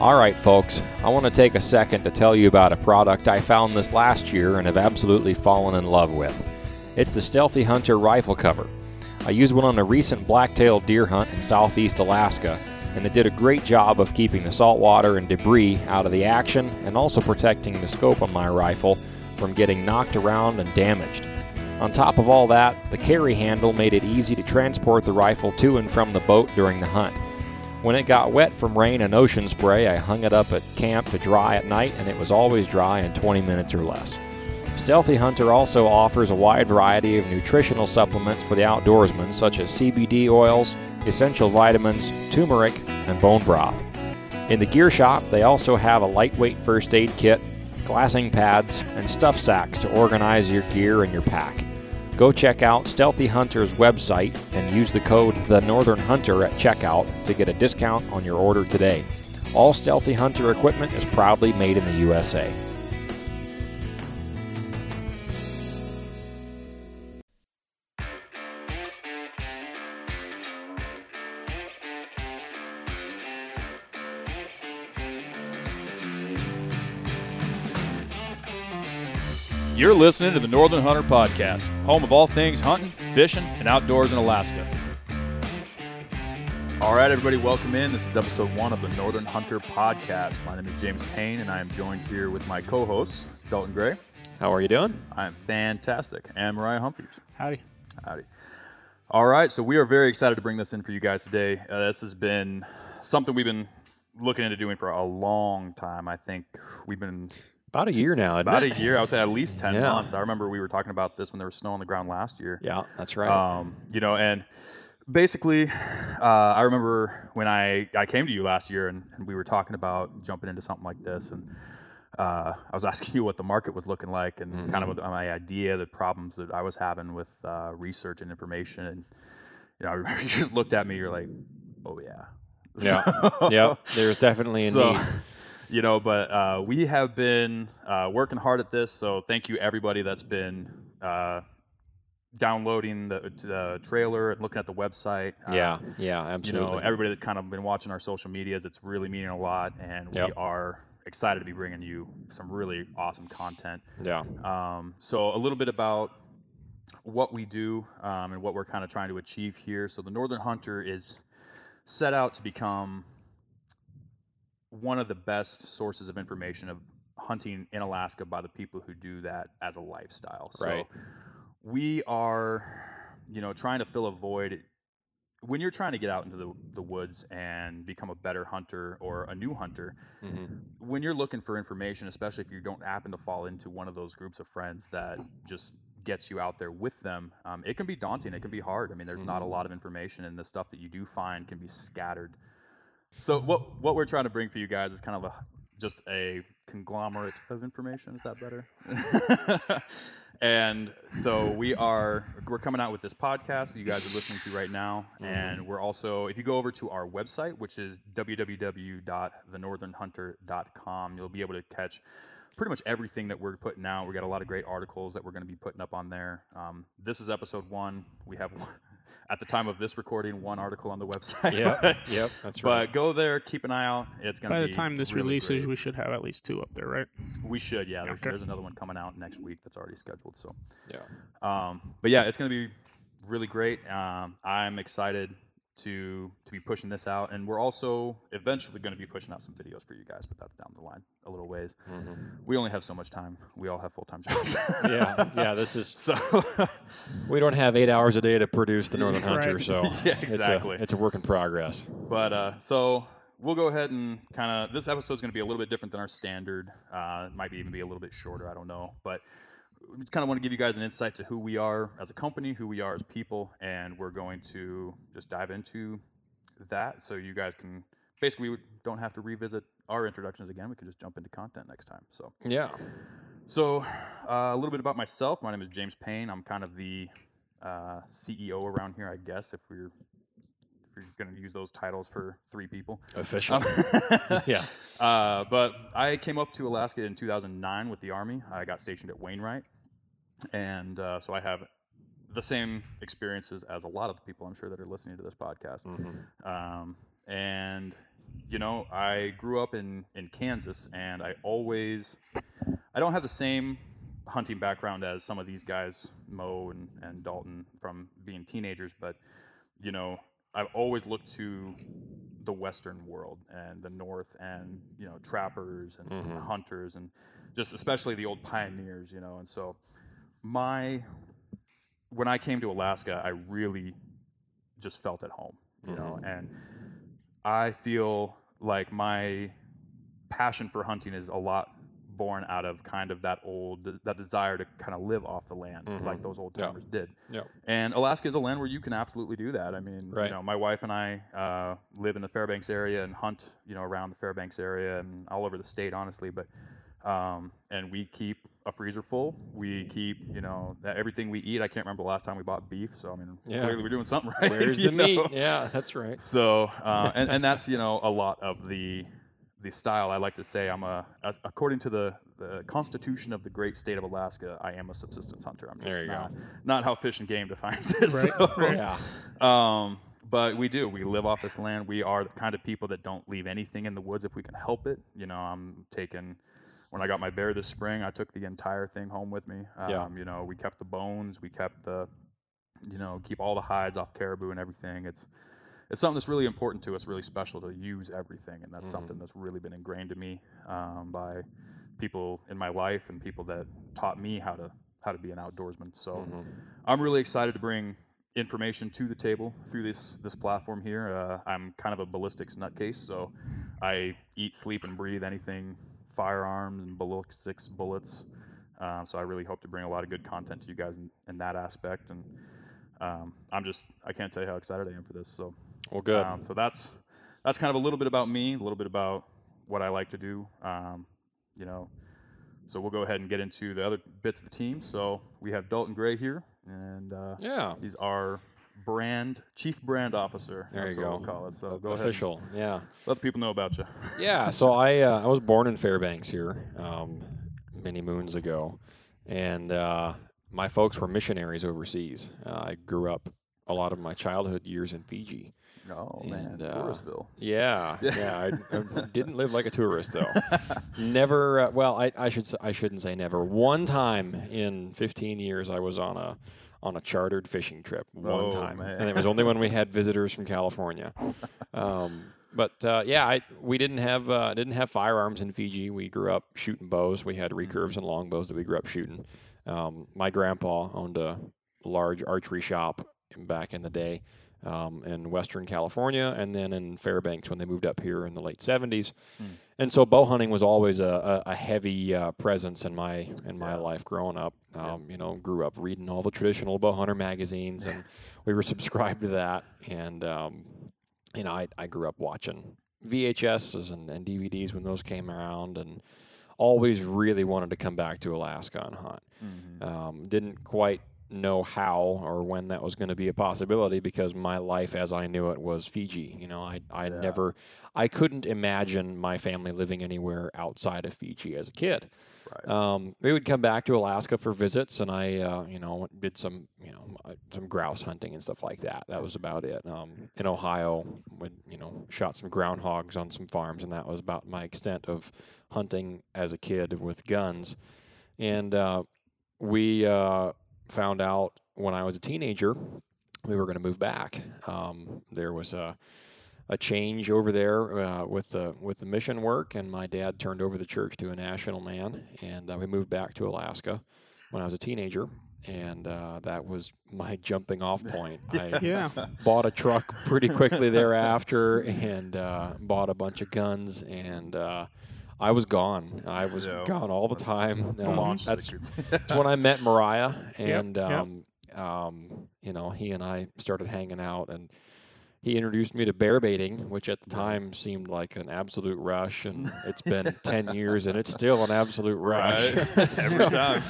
All right, folks, I want to take a second to tell you about a product I found this last year and have absolutely fallen in love with. It's the Stealthy Hunter rifle cover. I used one on a recent black-tailed deer hunt in southeast Alaska, and it did a great job of keeping the saltwater and debris out of the action and also protecting the scope on my rifle from getting knocked around and damaged. On top of all that, the carry handle made it easy to transport the rifle to and from the boat during the hunt. When it got wet from rain and ocean spray, I hung it up at camp to dry at night, and it was always dry in 20 minutes or less. Stealthy Hunter also offers a wide variety of nutritional supplements for the outdoorsman, such as CBD oils, essential vitamins, turmeric, and bone broth. In the gear shop, they also have a lightweight first aid kit, glassing pads, and stuff sacks to organize your gear and your pack. Go check out Stealthy Hunter's website and use the code The Northern Hunter at checkout to get a discount on your order today. All Stealthy Hunter equipment is proudly made in the USA. You're listening to the Northern Hunter Podcast, home of all things hunting, fishing, and outdoors in Alaska. All right, everybody, welcome in. This is episode one of the Northern Hunter Podcast. My name is James Payne, and I am joined here with my co host, Dalton Gray. How are you doing? I am fantastic. And Mariah Humphreys. Howdy. Howdy. All right, so we are very excited to bring this in for you guys today. Uh, this has been something we've been looking into doing for a long time. I think we've been About a year now, about it? a year. I would say at least ten Yeah. months. I remember we were talking about this when there was snow on the ground last year. Yeah, that's right. Um, you know, and basically, uh, I remember when I, I came to you last year and, and we were talking about jumping into something like this, and uh, I was asking you what the market was looking like and kind Mm-hmm. of my idea, the problems that I was having with uh, research and information, and you know, I remember you just looked at me, you're like, oh yeah, yeah, So- yeah. There's definitely a so, need. You know, but uh, we have been uh, working hard at this. So thank you everybody that's been uh, downloading the, the trailer and looking at the website. Uh, Yeah, yeah, you know, everybody that's kind of been watching our social medias, it's really meaning a lot, and we are excited to be bringing you some really awesome content. yeah, Um, so a little bit about what we do um, and what we're kind of trying to achieve here. So the Northern Hunter is set out to become one of the best sources of information of hunting in Alaska by the people who do that as a lifestyle. Right. So we are, you know, trying to fill a void. When you're trying to get out into the, the woods and become a better hunter or a new hunter, Mhm. when you're looking for information, especially if you don't happen to fall into one of those groups of friends that just gets you out there with them, um, it can be daunting. It can be hard. I mean, there's not a lot of information, and the stuff that you do find can be scattered. So, what what we're trying to bring for you guys is kind of a just a conglomerate of information. Is that better? and so we are we're coming out with this podcast that you guys are listening to right now. And we're also if you go over to our website which is www.thenorthernhunter.com you'll be able to catch pretty much everything that we're putting out. We got a lot of great articles that we're going to be putting up on there. Um, this is episode one. We have at the time of this recording one article on the website Yeah, yep, that's right. but go there keep an eye out it's going to By be the time this really releases, great. we should have at least two up there, right? we should yeah there's, Okay. there's another one coming out next week that's already scheduled so yeah. um, but yeah, it's going to be really great. Um, I'm excited to to be pushing this out, and we're also eventually going to be pushing out some videos for you guys. But that's down the line a little ways. We only have so much time. We all have full time jobs. Mm-hmm. yeah, yeah. This is So we don't have eight hours a day to produce the Northern Hunter, Right. so Yeah, it's a- exactly. It's a, work in progress. But uh, so we'll go ahead and kind of this episode is going to be a little bit different than our standard. Uh, it might even be a little bit shorter. I don't know, but we kind of want to give you guys an insight to who we are as a company, who we are as people, and we're going to just dive into that so you guys can basically we don't have to revisit our introductions again. We can just jump into content next time. So. Yeah. So, uh, a little bit about myself. My name is James Payne. I'm kind of the uh, CEO around here, I guess, if we're you're going to use those titles for three people. Official. Um, yeah. uh, but I came up to Alaska in 2009 with the Army. I got stationed at Wainwright, and uh, so I have the same experiences as a lot of the people I'm sure that are listening to this podcast. Mm-hmm. Um, and you know, I grew up in in Kansas, and I always, I don't have the same hunting background as some of these guys, Mo and, and Dalton, from being teenagers, but you know, I've always looked to the Western world and the North, and you know, trappers and Mhm. hunters, and just especially the old pioneers, you know, and so my when I came to Alaska, I really just felt at home, you know, and I feel like my passion for hunting is a lot born out of kind of that old that desire to kind of live off the land Mhm. like those old Yeah. timers did. Yeah. And Alaska is a land where you can absolutely do that. I mean, Right. you know, my wife and I uh, live in the Fairbanks area and hunt, you know, around the Fairbanks area and all over the state, honestly. But um, and we keep a freezer full. We keep, you know, that everything we eat. I can't remember the last time we bought beef. So I mean, Yeah. clearly we're doing something right. Where's the meat? Yeah, that's right. So, uh, and, and that's you know a lot of the the style. I like to say I'm a according to the, the Constitution of the great state of Alaska, I am a subsistence hunter. I'm just There you go. not not how Fish and Game defines it. Right, so, right. Yeah. Um, but we do. We live off this land. We are the kind of people that don't leave anything in the woods if we can help it. You know, I'm taking. When I got my bear this spring, I took the entire thing home with me. Um, Yeah. You know, we kept the bones, we kept the, you know, keep all the hides off caribou and everything. It's, it's something that's really important to us, really special to use everything, and that's something that's really been ingrained to me um, by people in my life and people that taught me how to how to be an outdoorsman. So I'm really excited to bring information to the table through this this platform here. Uh, I'm kind of a ballistics nutcase, so I eat, sleep, and breathe anything firearms and ballistics, bullets. Uh, so I really hope to bring a lot of good content to you guys in, in that aspect. And um, I'm just I can't tell you how excited I am for this. So Well, good. um, so that's that's kind of a little bit about me, a little bit about what I like to do. Um, you know, so we'll go ahead and get into the other bits of the team. So we have Dalton Gray here, and uh, yeah. he's our brand chief brand officer. There that's you what go. We'll call it. So go Official. Yeah. ahead, and let the people know about you. Yeah, so I uh, I was born in Fairbanks here um, many moons ago, and uh, my folks were missionaries overseas. Uh, I grew up a lot of my childhood years in Fiji. Oh And, man, uh, Touristville. Yeah, yeah. I, I didn't live like a tourist though. Never. Uh, well, I, I should I shouldn't say never. One time in 15 years, I was on a on a chartered fishing trip. One Oh, time, man. and it was only when we had visitors from California. Um, but uh, yeah, I, we didn't have uh, didn't have firearms in Fiji. We grew up shooting bows. We had recurves and longbows that we grew up shooting. Um, my grandpa owned a large archery shop back in the day um, in Western California, and then in Fairbanks when they moved up here in the late '70s. And so bow hunting was always a, a, a heavy uh, presence in my in my Yeah. life growing up. Um, You know, grew up reading all the traditional bow hunter magazines, and we were subscribed to that. And um, you know, I, I grew up watching VHSs and, and DVDs when those came around, and always really wanted to come back to Alaska and hunt. Um, didn't quite know how or when that was going to be a possibility because my life as I knew it was Fiji. You know, I I Yeah. never I couldn't imagine my family living anywhere outside of Fiji as a kid. Right. Um, we would come back to Alaska for visits, and I, uh, you know, did some, you know, uh, some grouse hunting and stuff like that. That was about it. Um, in Ohio, would you know, shot some groundhogs on some farms, and that was about my extent of hunting as a kid with guns. And uh, we uh, found out when I was a teenager we were going to move back. Um, there was a a change over there uh, with the with the mission work, and my dad turned over the church to a national man, and uh, we moved back to Alaska when I was a teenager, and uh, that was my jumping off point. I Yeah. bought a truck pretty quickly thereafter, and uh, bought a bunch of guns, and uh, I was gone. I was Yeah. gone all the That's- time. That's the Um, launch that's that's when I met Mariah, and yep. um, um, you know, he and I started hanging out, and he introduced me to bear baiting, which at the time seemed like an absolute rush, and it's been ten years, and it's still an absolute rush. Right. Every time.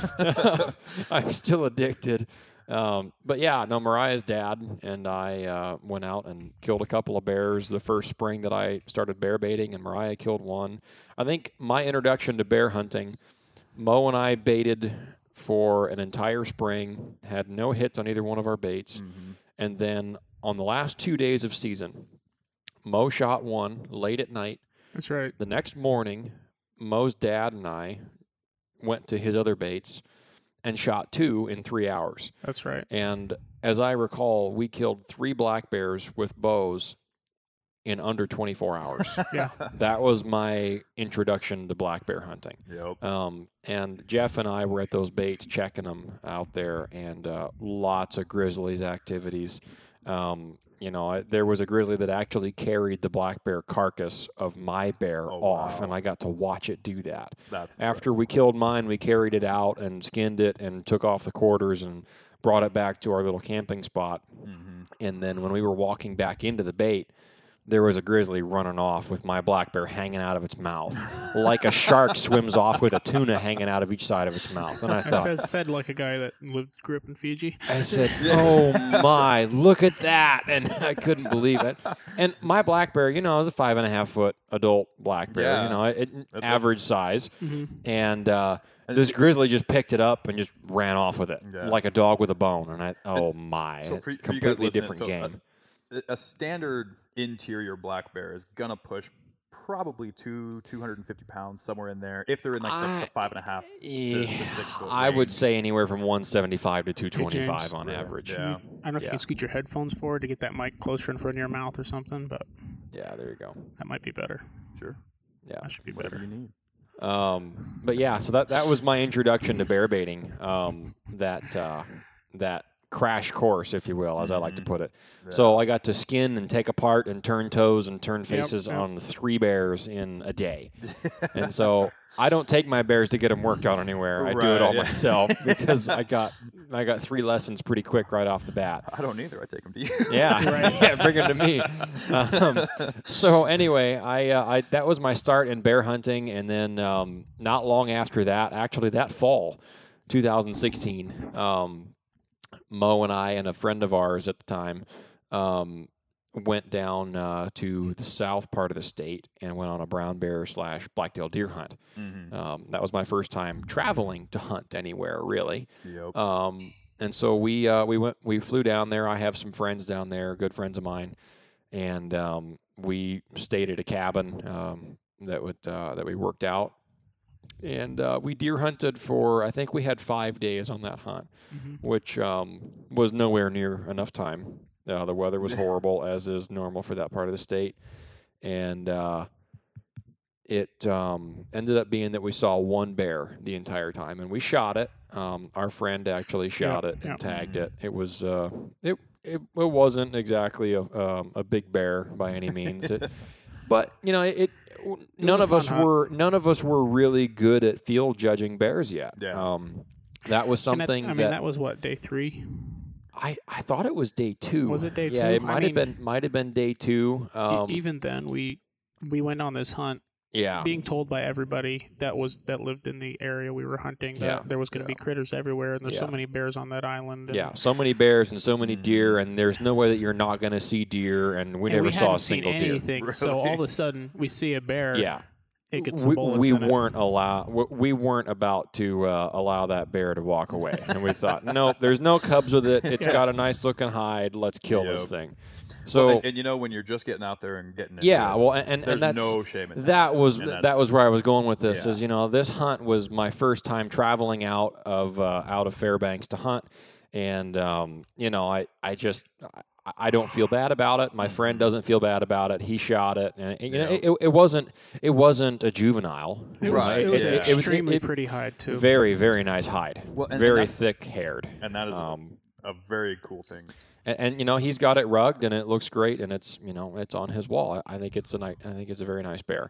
I'm still addicted. Um, but yeah, no, Mariah's dad and I uh, went out and killed a couple of bears the first spring that I started bear baiting, and Mariah killed one. I think my introduction to bear hunting, Mo and I baited for an entire spring, had no hits on either one of our baits, Mm-hmm. and then on the last two days of season, Mo shot one late at night. That's right. The next morning, Mo's dad and I went to his other baits and shot two in three hours. That's right. And as I recall, we killed three black bears with bows in under 24 hours. Yeah. that was my introduction to black bear hunting. Yep. Um, and Jeff and I were at those baits checking them out there, and uh, lots of grizzlies activities. Um, you know, I, there was a grizzly that actually carried the black bear carcass of my bear Oh, off, wow. and I got to watch it do that. That's After we killed mine, we carried it out and skinned it and took off the quarters and brought it back to our little camping spot. hmm And then when we were walking back into the bait, there was a grizzly running off with my black bear hanging out of its mouth, like a shark swims off with a tuna hanging out of each side of its mouth. And I I thought, said, said like a guy that lived grew up in Fiji. I said, "Oh my, look at that!" And I couldn't believe it. And my black bear, you know, is a five and a half foot adult black bear. Yeah. You know, it, That's- average size. Mm-hmm. And uh, this grizzly just picked it up and just ran off with it, Yeah. like a dog with a bone. And I, oh my, So for, for completely guys different so uh, game. A, a standard interior black bear is gonna push probably two, two hundred and fifty pounds somewhere in there. If they're in like the, I- the five and a half to, Yeah, to six foot. I would say anywhere from 175 to 225 James. on Yeah. average. Yeah. I don't know if Yeah. you can scoot your headphones forward to get that mic closer in front of your mouth or something, but Yeah, there you go. that might be better. Sure. Yeah. That should be Whatever better. you need. Um, but yeah, so that that was my introduction to bear baiting. Um, that uh, that crash course, if you will, as I like to put it. So I got to skin and take apart and turn toes and turn faces yep. on three bears in a day. and so I don't take my bears to get them worked out anywhere. I do it all yeah. myself because I got I got three lessons pretty quick right off the bat. I don't either. I take them to you. Yeah, yeah, bring them to me. Um, so anyway, I, uh, I that was my start in bear hunting, and then um, not long after that, actually that fall, 2016, um, Mo and I and a friend of ours at the time um, went down uh, to the south part of the state and went on a brown bear slash blacktail deer hunt. Mhm. Um, that was my first time traveling to hunt anywhere, really. Yep. Um, and so we uh, we went we flew down there. I have some friends down there, good friends of mine, and um, we stayed at a cabin um, that would uh, that we worked out, and uh, we deer hunted for I think we had five days on that hunt, Mhm. which um, was nowhere near enough time. Uh, the weather was horrible, as is normal for that part of the state, and uh, it um, ended up being that we saw one bear the entire time, and we shot it. Um, our friend actually shot it and yep. tagged it. It was uh, it, it it wasn't exactly a um, a big bear by any means. It, but you know, it, none of us hunt. were none of us were really good at field judging bears yet. Yeah. Um, that was And that- something I mean, that, that was what day three. I, I thought it was day two. Was it day yeah, two? it I might have mean- been might have been day two. E- Um, Even then, we we went on this hunt, yeah, being told by everybody that was that lived in the area we were hunting that Yeah, there was going to be critters everywhere, and there's so many bears on that island. And, Yeah, so many bears and so many Mm. deer, and there's no way that you're not going to see deer, and we and never we saw a single seen deer. anything. So all of a sudden, we see a bear. Yeah, it gets some we, we weren't allow we- we weren't about to uh, allow that bear to walk away, and we thought, nope, there's no cubs with it. It's Yeah. got a nice looking hide. Let's kill this Yep. Thing. Well, So and, and you know when you're just getting out there and getting yeah, it, well, and and, there's and that's no shame in that. that was that was where I was going with this. Yeah. Is you know this hunt was my first time traveling out of uh, out of Fairbanks to hunt, and um, you know I I just I, I don't feel bad about it. My friend doesn't feel bad about it. He shot it, and it, you know Mm-hmm. It, it wasn't it wasn't a juvenile. It was, Right, it was yeah. It- it was- extremely it- pretty hide too. Very very nice hide. Well, and- and very thick haired. and that is Um, a very cool thing. And, and you know he's got it rugged and it looks great and it's you know it's on his wall. I, I think it's a nice, I think it's a very nice bear.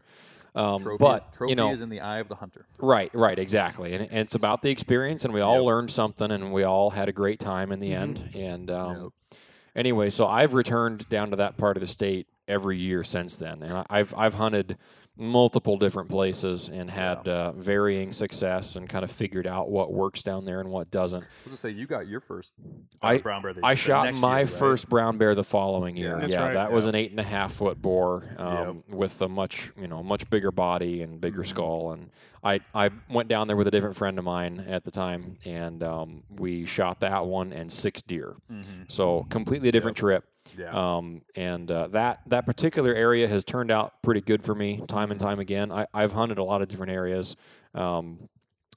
Um, Trophy, but trophy you know is in the eye of the hunter. Right, right, exactly, and, and it's about the experience, and we all Yep. learned something, and we all had a great time in the Mhm. end. And um, Yep. anyway, so I've returned down to that part of the state every year since then, and I- I've I've hunted multiple different places and had uh, varying success, and kind of figured out what works down there and what doesn't. I was gonna say you got your first uh, I- brown bear. The, I the shot next my year, right? first brown bear the following year. Yeah. Yeah, right, that was an eight and a half foot boar um, with a much you know much bigger body and bigger Mhm. skull. And I I went down there with a different friend of mine at the time, and um, we shot that one and six deer. Mhm. So completely different trip. Yeah. Um, and uh, that that particular area has turned out pretty good for me time and time again. I, I've hunted a lot of different areas, um,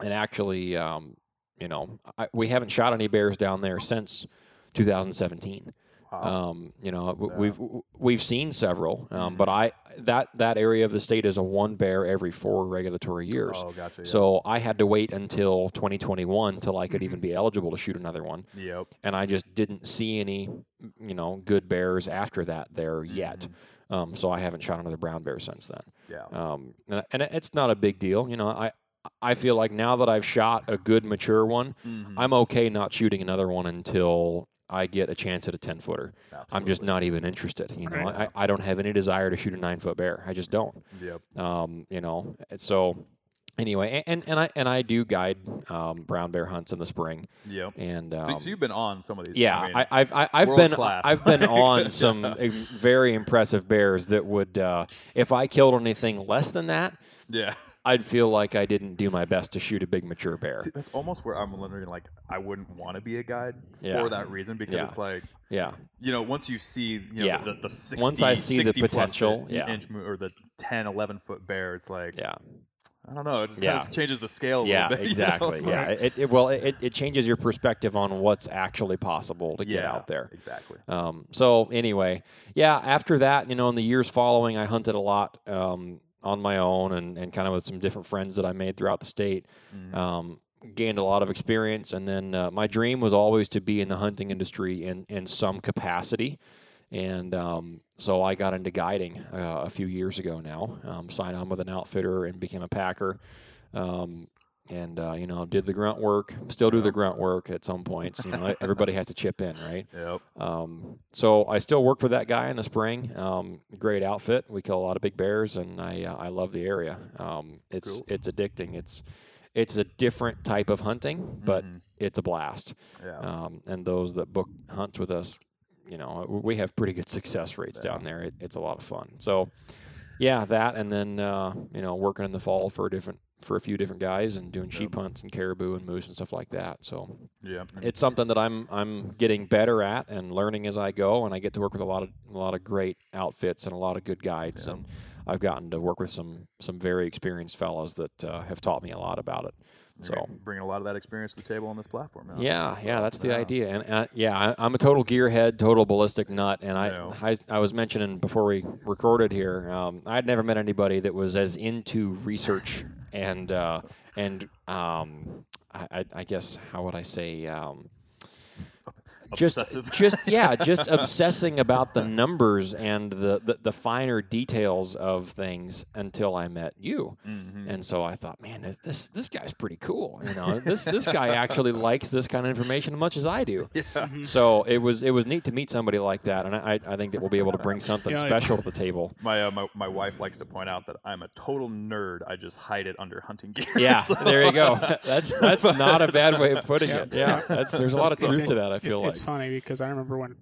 and actually, um, you know, I, we haven't shot any bears down there since 2017. Wow. Um, you know, Yeah. we've we've seen several, um, Mhm. but I that that area of the state is a one bear every four regulatory years. oh, gotcha. Yeah. So I had to wait until 2021 till I could even be eligible to shoot another one, Yep. and I just didn't see any, you know, good bears after that there yet. Mm-hmm. Um, so I haven't shot another brown bear since then. Yeah. Um, and, and it's not a big deal, you know. I I feel like now that I've shot a good mature one, Mhm. I'm okay not shooting another one until I get a chance at a 10 footer. I'm just not even interested. You know, Right. I, I don't have any desire to shoot a nine foot bear. I just don't. Yep. Um, you know, so anyway, and, and I and I do guide um, brown bear hunts in the spring, Yep. and So, um, so you've been on some of these. yeah, I mean, I, I've I, I've been class. I've been on some very impressive bears that would uh, if I killed anything less than that, yeah. I'd feel like I didn't do my best to shoot a big mature bear. See, that's almost where I'm wondering. Like, I wouldn't want to be a guide Yeah. for that reason because Yeah. it's like, Yeah, you know, once you see, you know, Yeah. the, the 60, Once I see the 60 plus potential, yeah. inch or the 10, 11 foot bear, it's like, yeah. I don't know. It just Yeah. kind of changes the scale a Yeah, little bit. you know? exactly. Yeah, it, it well, it, it changes your perspective on what's actually possible to get Yeah, out there. Exactly. Um, so anyway, yeah. After that, you know, in the years following, I hunted a lot um, on my own and, and kind of with some different friends that I made throughout the state. Mhm. Um, gained a lot of experience, and then uh, my dream was always to be in the hunting industry in in some capacity. And um, so I got into guiding uh, a few years ago now. Um, signed on with an outfitter and became a packer. Um, and uh, you know, did the grunt work. Still do the grunt work at some points. You know, everybody has to chip in, right? Yep. Um, so I still work for that guy in the spring. Um, great outfit. We kill a lot of big bears, and I uh, I love the area. Um, it's Cool. it's addicting. It's it's a different type of hunting, but Mhm. it's a blast. Yeah. Um, and those that book hunts with us, you know, we have pretty good success rates Yeah. down there. It, it's a lot of fun. So, yeah, that, and then uh, you know, working in the fall for a different for a few different guys and doing sheep hunts and caribou and moose and stuff like that. So yeah. it's something that I'm I'm getting better at and learning as I go, and I get to work with a lot of a lot of great outfits and a lot of good guides, Yeah. and I've gotten to work with some some very experienced fellows that uh, have taught me a lot about it. You're So bringing- a lot of that experience to the table on this platform. Now. yeah, So, yeah, that's the yeah. idea, and uh, yeah, I, I'm a total gearhead, total ballistic nut, and I, Yeah. I, I was mentioning before we recorded here, um, I'd never met anybody that was as into research and uh, and um, I, I, guess how would I say um, just Obsessive. just yeah, just obsessing about the numbers and the, the the finer details of things until I met you. Mhm. And so I thought, man, this this guy's pretty cool. You know, this this guy actually likes this kind of information as much as I do. Yeah. So it was it was neat to meet somebody like that, and I I think that we'll be able to bring something Yeah, I- special to the table. My, uh, my my wife likes to point out that I'm a total nerd. I just hide it under hunting gear. Yeah, So- there you go. That's that's not a bad way of putting Yeah. it. Yeah, that's there's a lot of truth to that. I feel like. it's funny because I remember when,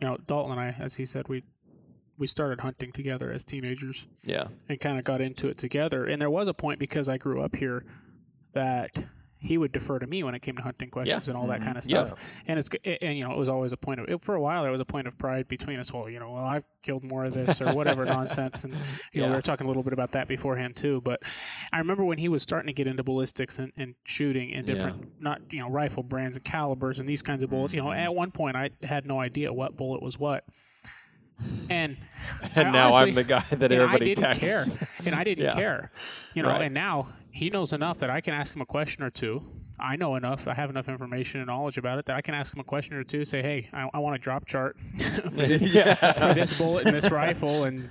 you know, Dalton and I, as he said, we we started hunting together as teenagers Yeah, and kind of got into it together. And there was a point because I grew up here that he would defer to me when it came to hunting questions and all that Mhm. kind of Yeah. stuff. And it's and, and, you know it was always a point of for a while there was a point of pride between us. Well, you know, well I've killed more of this or whatever nonsense, and you know we Yeah. were talking a little bit about that beforehand too. But I remember when he was starting to get into ballistics and, and shooting and different not you know rifle brands and calibers and these kinds of bullets. You know, at one point I had no idea what bullet was what. And and I now honestly- I'm the guy that everybody I didn't texts. care, and I didn't Yeah. care, you know. Right. And now he knows enough that I can ask him a question or two. I know enough. I have enough information and knowledge about it that I can ask him a question or two. Say, hey, I, I want a drop chart for this for this bullet and this rifle, and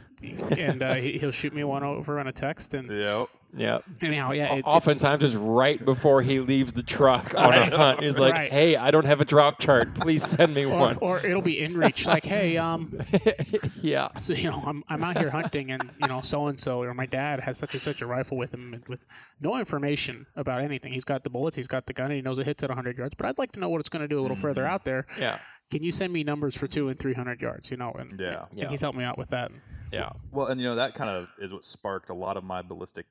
and uh, he, he'll shoot me one over on a text. And Yep. Yeah. anyhow, yeah, it, it- Oftentimes, it's right before he leaves the truck on Right. a hunt. He's like, Right. "Hey, I don't have a drop chart. Please send me or, one." or it'll be in reach. Like, hey, um, yeah. so you know, I'm, I'm out here hunting, and you know, so and so, or my dad has such and such a rifle with him, and with no information about anything. He's got the bullets, he's got the gun, and he knows it hits at 100 yards. But I'd like to know what it's going to do a little further out there. Yeah. Can you send me numbers for two and 300 yards? You know, and Yeah. and Yeah. he's helped me out with that. Yeah. Well, and you know that kind of is what sparked a lot of my ballistic,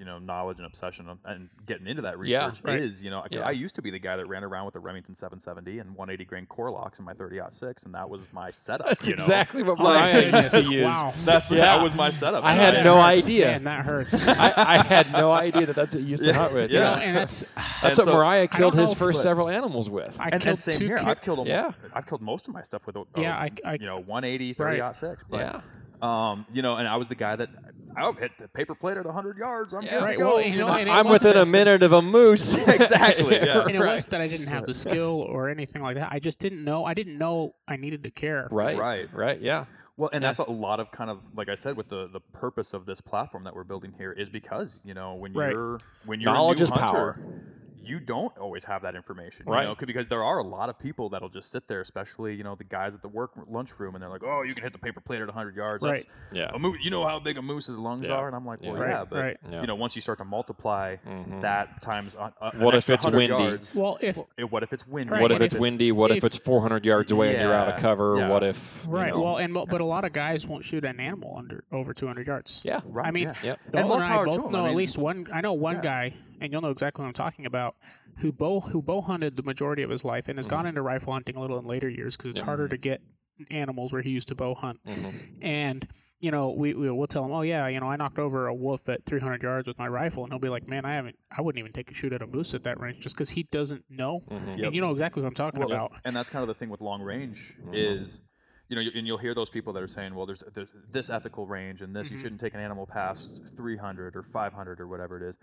you know knowledge and obsession and getting into that Yeah. research Right. is you know Yeah. I used to be the guy that ran around with a Remington 770 and 180 grain Core-Lokts in my 30 6 and that was my setup. That's you know? exactly what my Brian used to use. Wow. That's Yeah. that was my setup. I had no hurts. idea. Man, that hurts. I, I had no idea that that's what you used to hunt with. Yeah. Yeah, and that's that's And what so- Mariah killed his first but- several animals with. I and, and killed same two here. ki- I've killed almost. Yeah. I've killed most of my stuff with a, Yeah, I, you know 180 30 Right. 6 But, Yeah. Um, you know, and I was the guy that I hit the paper plate at 100 yards. I'm Yeah. Right, well, you know, and I'm within a minute of a moose. Exactly, yeah. and it right. was that I didn't have the skill or anything like that. I just didn't know. I didn't know I needed to care. Right. Right. Right. Yeah. Well, and that's a lot of kind of like I said with the the purpose of this platform that we're building here is because you know when Right. you're when you're Knowledge a new is hunter, power. You don't always have that information, Right. You know, 'cause- because there are a lot of people that'll just sit there, especially you know the guys at the work lunchroom, and they're like, "Oh, you can hit the paper plate at 100 yards." Right. That's Yeah. a moose. You know how big a moose's lungs Yeah. are, and I'm like, "Well, Yeah. yeah, Right, but right. Yeah. you know, once you start to multiply Mhm. that times uh, an What if it's windy? Yards, Well, if what if it's windy? Right, What if and it's windy? What if, if- it's 400 yards away and you're out of cover? yeah. What if? you right, know- well, and but a lot of guys won't shoot an animal under over 200 yards. yeah. Right, I mean, yeah. Yep. And Dolan more and, I power to both 'em. know at least one. I know one guy, and you'll know exactly what I'm talking about, who bow who bow hunted the majority of his life and has gone into rifle hunting a little in later years because it's Yeah. harder to get animals where he used to bow hunt. Mhm. And you know, we, we will tell him, oh yeah, you know, I knocked over a wolf at 300 yards with my rifle, and he'll be like, man, I haven't, I wouldn't even take a shoot at a moose at that range just because he doesn't know. Mhm. Yep. And you know exactly what I'm talking Well, about. And that's kind of the thing with long range Mm-hmm. is, you know, and you'll hear those people that are saying, well, there's, there's this ethical range and this, Mm-hmm. you shouldn't take an animal past 300 or 500 or whatever it is.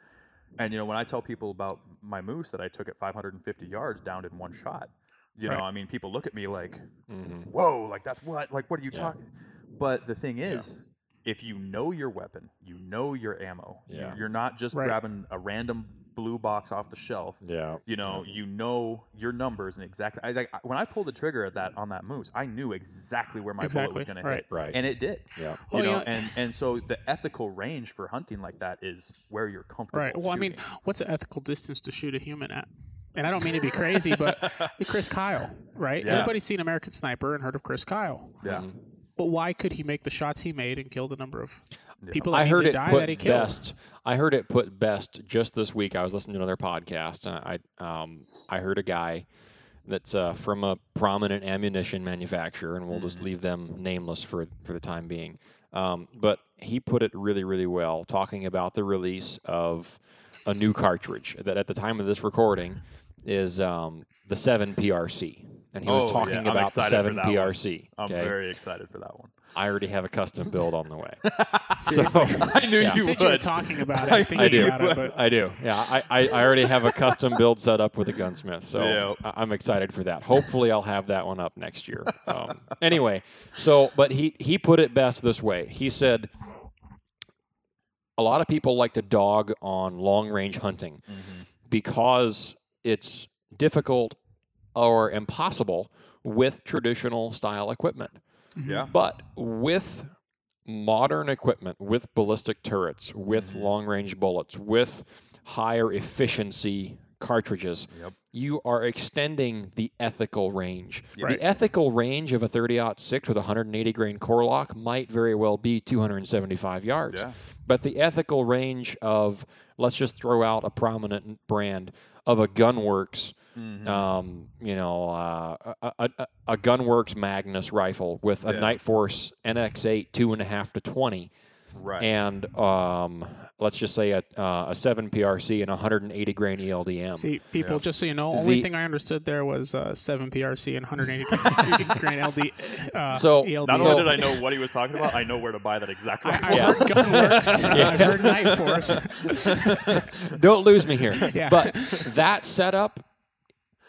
And, you know, when I tell people about my moose that I took at 550 yards downed in one shot, you know, I mean, people look at me like, Mhm. whoa, like that's what, like, what are you Yeah. talking? But the thing is, if you know your weapon, you know your ammo. Yeah. You're not just Right. grabbing a random blue box off the shelf Yeah. you know you know your numbers and exactly I, like, when i pulled the trigger at that on that moose i knew exactly where my bullet was Exactly, going to hit Right. and it did Yeah. you Well, know yeah. and and so the ethical range for hunting like that is where you're comfortable Right. Well, I mean, what's the ethical distance to shoot a human at? And I don't mean to be crazy, but Chris Kyle, right? Yeah. Everybody's seen American Sniper and heard of Chris Kyle. yeah mm-hmm. But why could he make the shots he made and kill the number of people that I heard it die put that he best. I heard it put best just this week. I was listening to another podcast, and I um, I heard a guy that's uh, from a prominent ammunition manufacturer, and we'll just leave them nameless for for the time being. Um, but he put it really, really well, talking about the release of a new cartridge that, at the time of this recording, is um, the Seven PRC, and he was Oh, talking yeah, about the Seven that one. PRC. i'm okay? very excited for that one I already have a custom build on the way. Seriously. i knew Yeah. You you said you were talking about it, I I do. about it, but I do. Yeah, I, I, I already have a custom build set up with a gunsmith, so Yeah. I- I'm excited for that. Hopefully, I'll have that one up next year. Um, anyway, so but he he put it best this way. He said, a lot of people like to dog on long range hunting because it's difficult or impossible with traditional style equipment. yeah But with modern equipment, with ballistic turrets, with Mm-hmm. long range bullets, with higher efficiency cartridges, Yep. you are extending the ethical range. Right. The ethical range of a 30 6 with a 180 grain Core-Lokt might very well be 275 yards. Yeah. But the ethical range of, let's just throw out a prominent brand of a GunWerks Mm-hmm. um, you know, uh, a, a, a- a GunWerks Magnus rifle with a Yeah. Nightforce NX8 two and a half to twenty, right and um, let's just say a, uh, a seven PRC and 180 grain ELDM. see, people, Yeah. just so you know, only The- thing I understood there was uh, 7 PRC and 180 grain LD. Uh, So- ELD. not So- only did i know what he was talking about i know where to buy that exact I, rifle I've Yeah. heard GunWerks. I've heard Nightforce. Don't lose me here. Yeah. But that setup,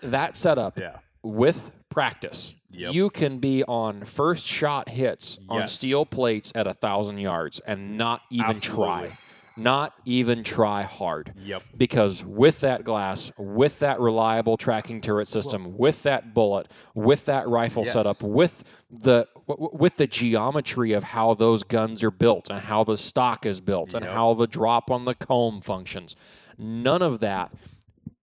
that setup yeah with practice, Yep. you can be on first shot hits on steel plates at a thousand yards and not even Absolutely. try. Not even try hard. Yep. Because with that glass, with that reliable tracking turret system, with that bullet, with that rifle Yes. setup, with the with the geometry of how those guns are built and how the stock is built and how the drop on the comb functions, none of that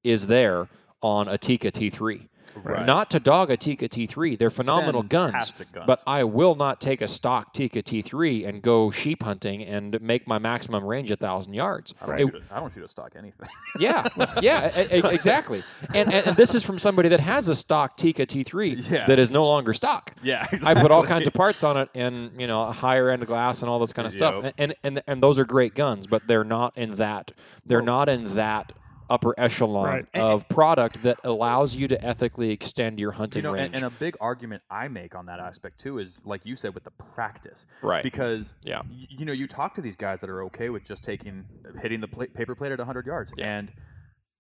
is there on a Tikka T3. Right. Not to dog a Tikka T3. They're phenomenal guns, guns. But I will not take a stock Tikka T3 and go sheep hunting and make my maximum range a thousand yards. I don't, It- shoot a, I don't shoot a stock anything. yeah, yeah, exactly. And, and and this is from somebody that has a stock Tikka T3 Yeah. that is no longer stock. yeah, I put all kinds of parts on it, and you know, a higher end glass and all this kind of stuff. And, and and and those are great guns, but they're not in that. They're not in that upper echelon Right. of product that allows you to ethically extend your hunting you know, range. and, and a big argument I make on that aspect too is, like you said, with the practice, Right. Because Yeah. y- you know, you talk to these guys that are okay with just taking hitting the pla- paper plate at 100 yards, and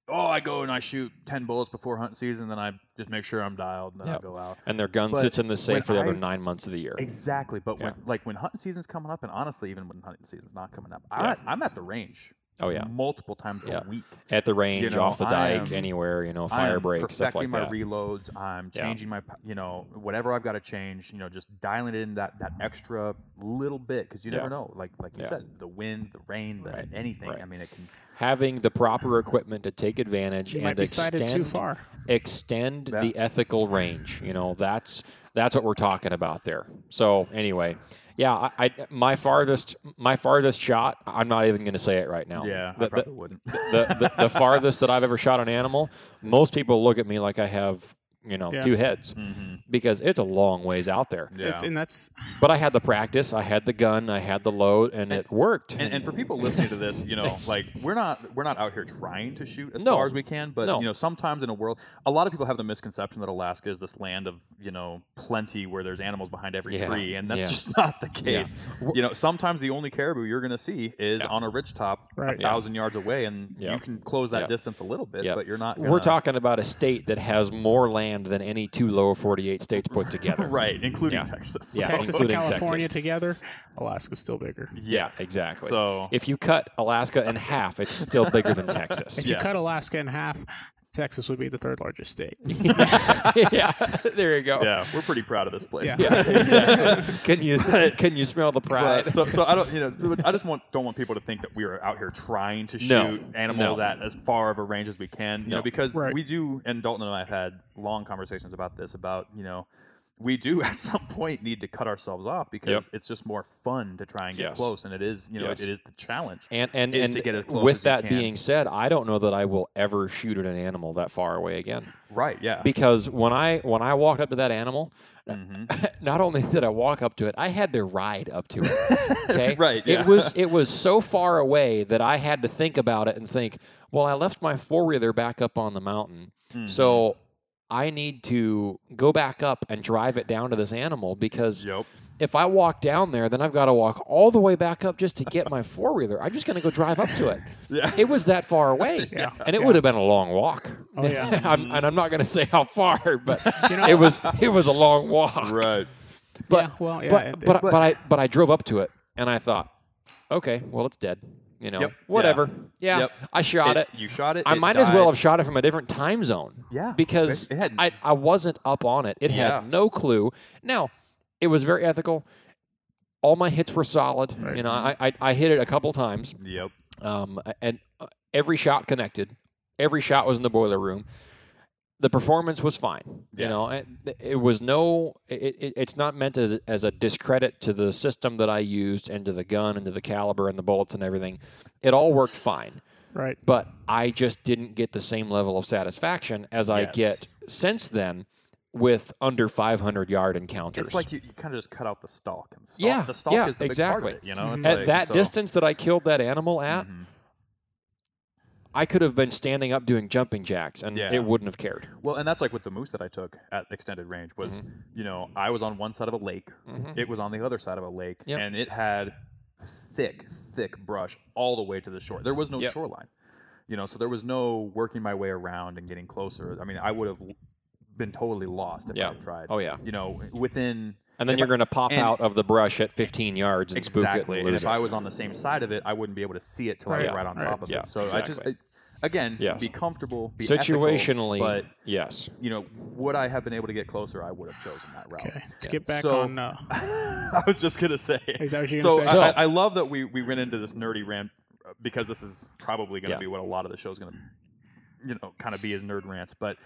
oh, I go and I shoot 10 bullets before hunt season, then I just make sure I'm dialed, and then Yep. I go out. and their gun But sits in the safe for the other I- nine months of the year. Exactly, but when like when hunting season's coming up, and honestly, even when hunting season's not coming up, Yeah. I, I'm at the range. Oh, yeah. multiple times Yeah. a week. At the range, know, off the dike, anywhere, you know, I fire am break, stuff perfecting like my that. reloads. I'm Yeah. changing my, you know, whatever I've got to change. You know, just dialing it in that that extra little bit because you Yeah. never know. Like like you Yeah. said, the wind, the rain, the Right. anything. Right. I mean, it can. Having the proper equipment to take advantage You and might be extend too far. extend Yeah. the ethical range. You know, that's that's what we're talking about there. So anyway, yeah, I, I my farthest my farthest shot. I'm not even going to say it right now. Yeah, I the, probably the, wouldn't. the, the, the farthest that I've ever shot an animal. Most people look at me like I have you know Yeah. two heads Mhm. because it's a long ways out there. Yeah. It- and that's But I had the practice, I had the gun, I had the load, and, it worked. and, and for people listening to this, you know, like we're not we're not out here trying to shoot as No. far as we can, but No. you know, sometimes in a world, a lot of people have the misconception that Alaska is this land of you know plenty where there's animals behind every Yeah. tree, and that's Yeah. just not the Yeah. case. You know, sometimes the only caribou you're going to see is Yeah. on a ridge top Right. a Yeah. thousand yards away, and Yeah. you can close that Yeah. distance a little bit, Yeah. but you're not. We're talking about a state that has more land than any two lower 48 states put together. right, including Yeah. Texas. Yeah. So- Texas and California Texas. together. Alaska's still bigger. Yeah, exactly. So if you cut Alaska in half, it's still bigger than Texas. If you cut Alaska in half, Texas would be the third largest state. yeah, there you go. yeah, we're pretty proud of this place. Yeah. Yeah, exactly. can you can you smell the pride? So, so I don't, you know, I just want don't want people to think that we are out here trying to shoot No. animals No. at as far of a range as we can, you No. know, because Right. we do, and Dalton and I have had long conversations about this, about you know, we do at some point need to cut ourselves off because Yep. it's just more fun to try and get Yes. close, and it is, you know, Yes. it is the challenge. And and, is and to get as close with as that can. being said, I don't know that I will ever shoot at an animal that far away again. right? Yeah. Because when I when I walked up to that animal, Mhm. not only did I walk up to it, I had to ride up to it. Okay, Right, yeah. It was it was so far away that I had to think about it and think, well, I left my four wheeler back up on the mountain, Mm-hmm. so I need to go back up and drive it down to this animal because Yep. if I walk down there, then I've got to walk all the way back up just to get my four wheeler. I'm just going to go drive up to it. Yeah. It was that far away, Yeah. and it Yeah. would have been a long walk. Oh, yeah. I'm, and I'm not going to say how far, but You know- it was it was a long walk. Right. But yeah, well, yeah. but it- but, it- but I but I drove up to it and I thought, okay, well it's dead. You know, Yep. whatever. Yeah, Yep. I shot it. You shot it. I it might as well have shot it from a different time zone. Yeah, because it- it had- I I wasn't up on it. It Yeah. had no clue. Now, it was very ethical. All my hits were solid. Right. You know, I, I I hit it a couple times. Yep. Um, and uh, every shot connected. Every shot was in the boiler room. The performance was fine. You know, it, it was no. It, it, it's not meant as as a discredit to the system that I used and to the gun and to the caliber and the bullets and everything. It all worked fine, right. but I just didn't get the same level of satisfaction as I get since then with under 500 yard encounters. It's like you, you kind of just cut out the stalk. And stalk, Yeah, the stalk yeah, is the big exactly. part of it. You know, it's at like, that so- distance that I killed that animal at, Mhm. I could have been standing up doing jumping jacks, and Yeah. it wouldn't have cared. Well, and that's like with the moose that I took at extended range was, Mm-hmm. you know, I was on one side of a lake, it was on the other side of a lake, Yep. and it had thick, thick brush all the way to the shore. There was no Yep. shoreline, you know, so there was no working my way around and getting closer. I mean, I would have been totally lost if Yeah. I had tried. Oh, yeah. you know, within. And then if you're going to pop out of the brush at 15 yards and spook it exactly. and And lose if it. I was on the same side of it, I wouldn't be able to see it till I was Right. right on Right. top of Yeah, it. So I just, exactly. I, again, Yes. be comfortable, be ethical, Situationally, but yes. you know, would I have been able to get closer? I would have chosen that route. Okay. To get back So- on. Uh, I was just gonna say. Is that what you're so gonna say? I, So- I, I love that we we ran into this nerdy rant uh, because this is probably gonna Yeah. be what a lot of the show's gonna you know, kind of be as nerd rants. But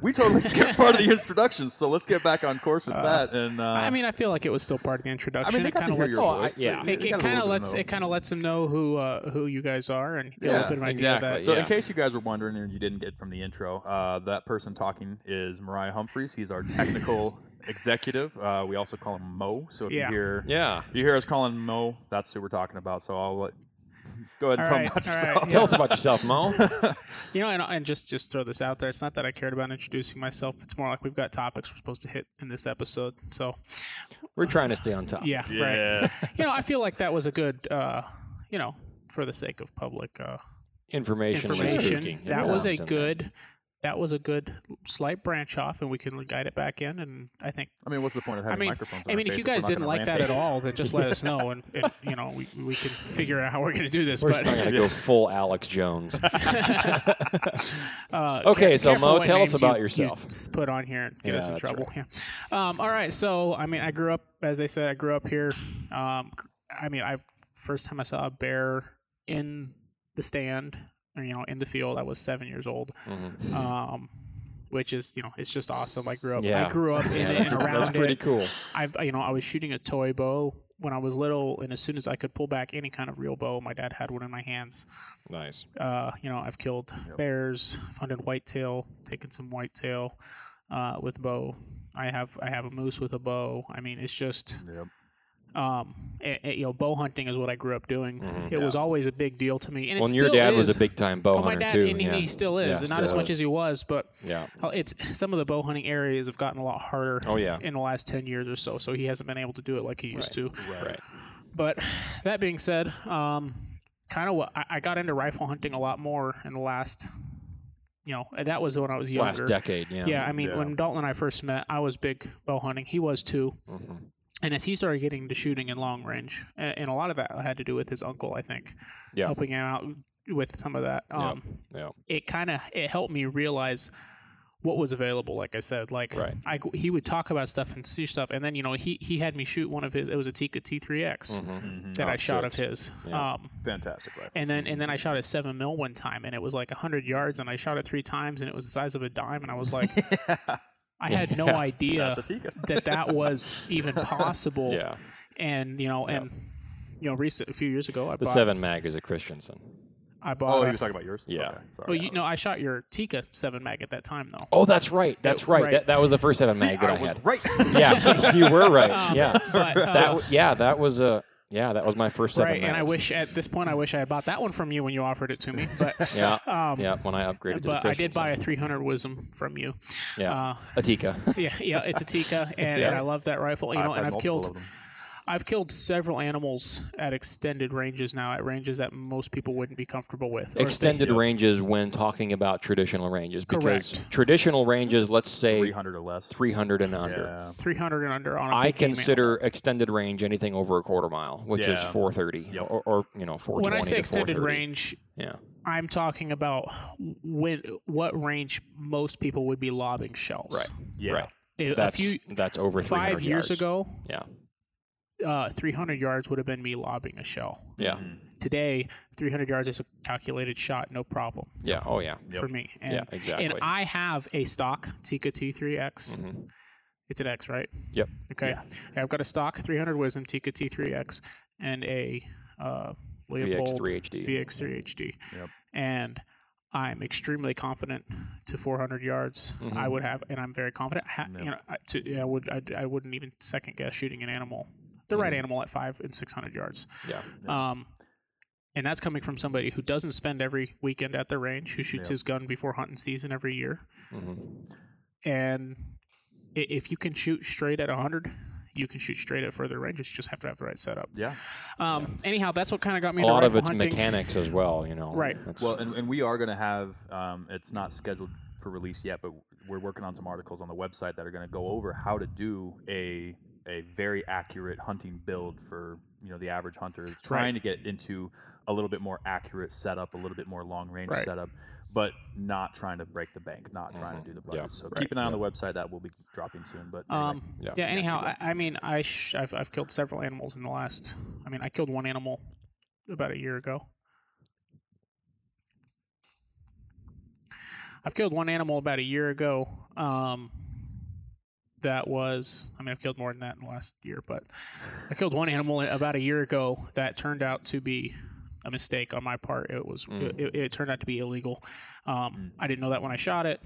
we totally skipped part of the introduction, so let's get back on course with that. And uh, I mean, I feel like it was still part of the introduction. I mean, they it got to kind hear of your lets, voice. yeah. They- it, it kind of lets it kind of lets them know who uh, who you guys are and get a little bit of an idea of that. So, Yeah. in case you guys were wondering and you didn't get from the intro, uh, that person talking is Mariah Humphreys. He's our technical executive. Uh, we also call him Mo. So if Yeah. you hear Yeah. if you hear us calling Mo, that's who we're talking about. So I'll let go ahead and tell right, him about all right, yourself. yeah. Tell us about yourself, Mo. You know, and, and just just throw this out there. It's not that I cared about introducing myself. It's more like we've got topics we're supposed to hit in this episode. So We're trying to stay on top. yeah, right. You know, I feel like that was a good, uh, you know, for the sake of public uh, Information. was information. speaking. It That was a belongs in there. good. That was a good slight branch off, and we can guide it back in. And I think I mean, what's the point of I having mean, microphones? I mean, if you guys not didn't like that rampage? at all, then just let us know, and, and you know, we, we can figure out how we're going to do this. We're but not going to go full Alex Jones. uh, Okay, care- so Mo, tell us about you- yourself. You put on here and get Yeah, us in that's trouble. Yeah. Um, all right, so I mean, I grew up, as I said, I grew up here. Um, c- I mean, I first time I saw a bear in the stand, or, you know, in the field, I was seven years old. Mhm. Um, which is, you know, it's just awesome. I grew up. Yeah. I grew up in Yeah, it and around that's pretty it. cool. I, you know, I was shooting a toy bow when I was little, and as soon as I could pull back any kind of real bow, my dad had one in my hands. Nice. Uh, you know, I've killed bears, hunted whitetail, taken some whitetail uh, with bow. I have I have a moose with a bow. I mean, it's just Yep. Um, you know, bow hunting is what I grew up doing. Mhm. It was always a big deal to me, and Well, it and your still dad was a big time bow Oh, my hunter dad, too. and he- yeah. he still is, Yeah, and not still as much is. as he was, but Yeah. it's some of the bow hunting areas have gotten a lot harder Oh yeah. in the last ten years or so. So he hasn't been able to do it like he used to. Right. But that being said, um, kind of what I, I got into rifle hunting a lot more in the last, you know, that was when I was younger. Last decade. Yeah. Yeah, I mean, Yeah. when Dalton and I first met, I was big bow hunting. He was too. Mhm. And as he started getting into shooting in long range, and a lot of that had to do with his uncle, I think, Yeah. helping him out with some of that. Um, Yeah. It kind of it helped me realize what was available. Like I said, like Right. I, he would talk about stuff and see stuff, and then you know he he had me shoot one of his. It was a Tikka T3X Mhm. that Oh, I shot of his. Yeah. Um, Fantastic rifle. and then and then I shot a seven mil one time, and it was like hundred yards, and I shot it three times, and it was the size of a dime, and I was like, I had no idea That's a Tikka. that that was even possible. Yeah. And you know, and you know, recent a few years ago, I The bought seven mag is a Christensen. I bought. Oh, a- he was talking about yours. Yeah. Okay, sorry. well, you know, I shot your Tikka seven mag at that time though. Oh, that's right. That's right. right. That, that was the first seven See, mag that I, I was had. right. Yeah, you were right. Um, yeah. But, uh, That yeah, that was a yeah, that was my first seven right, and I wish at this point I wish I had bought that one from you when you offered it to me. But Yeah. um, yeah, when I upgraded to the but I did buy a 300 Wisdom from you. yeah. Uh, a Tikka. yeah, yeah, it's a Tikka, and, Yeah. and I love that rifle. You know, I've and I've killed. I've killed several animals at extended ranges now, at ranges that most people wouldn't be comfortable with. or they- Extended ranges when talking about traditional ranges because Correct. traditional ranges, let's say 300 or less. 300 and under. Yeah. 300 and under on a I big game consider extended range anything over a quarter mile, which is Yeah. 430 Yep. or, or you know 420 When I say to extended 430. range, yeah, I'm talking about when what range most people would be lobbing shells. Right. Yeah. right. A, a That's few that's over 300 five years yards. ago, Yeah, uh, 300 yards would have been me lobbing a shell. yeah, Mhm. Today, 300 yards is a calculated shot, no problem yeah. Oh yeah, Yep. for me. And, yeah, exactly. and I have a stock Tikka T3X. Mhm. It's an X, right? Yep. Okay. Yeah, I've got a stock 300 Wisdom Tikka T3X and a uh, Leupold VX3 HD. VX3 HD. Yep. And I'm extremely confident to 400 yards. I would have, and I'm very confident. Ha, Yep. You know, I, to, yeah, I would, I, I wouldn't even second guess shooting an animal, the right Mhm. animal at five and 600 yards. Yeah, Um, and that's coming from somebody who doesn't spend every weekend at the range, who shoots Yep. his gun before hunting season every year. hmm And if you can shoot straight at 100, you can shoot straight at further ranges. You just have to have the right setup. Yeah. Um, Anyhow, that's what kind of got me a lot of rifle it's hunting. mechanics as well. You know, Right. That's- Well, and, and we are going to have, um, it's not scheduled for release yet, but we're working on some articles on the website that are going to go over how to do a a very accurate hunting build for you know the average hunter that's trying to get into a little bit more accurate setup, a little bit more long range Right. setup, but not trying to break the bank, not trying Mhm. to do the Yeah. budget. So Right. keep an eye on the website that will be dropping soon. But anyway. Um, Yeah. yeah. Anyhow, keep I, I mean, I sh- I've, I've killed several animals in the last. I mean, I killed one animal about a year ago. I've killed one animal about a year ago. Um, that was, I mean, I've killed more than that in the last year, but I killed one animal about a year ago that turned out to be a mistake on my part. It was, Mm. it, it turned out to be illegal. Um, I didn't know that when I shot it.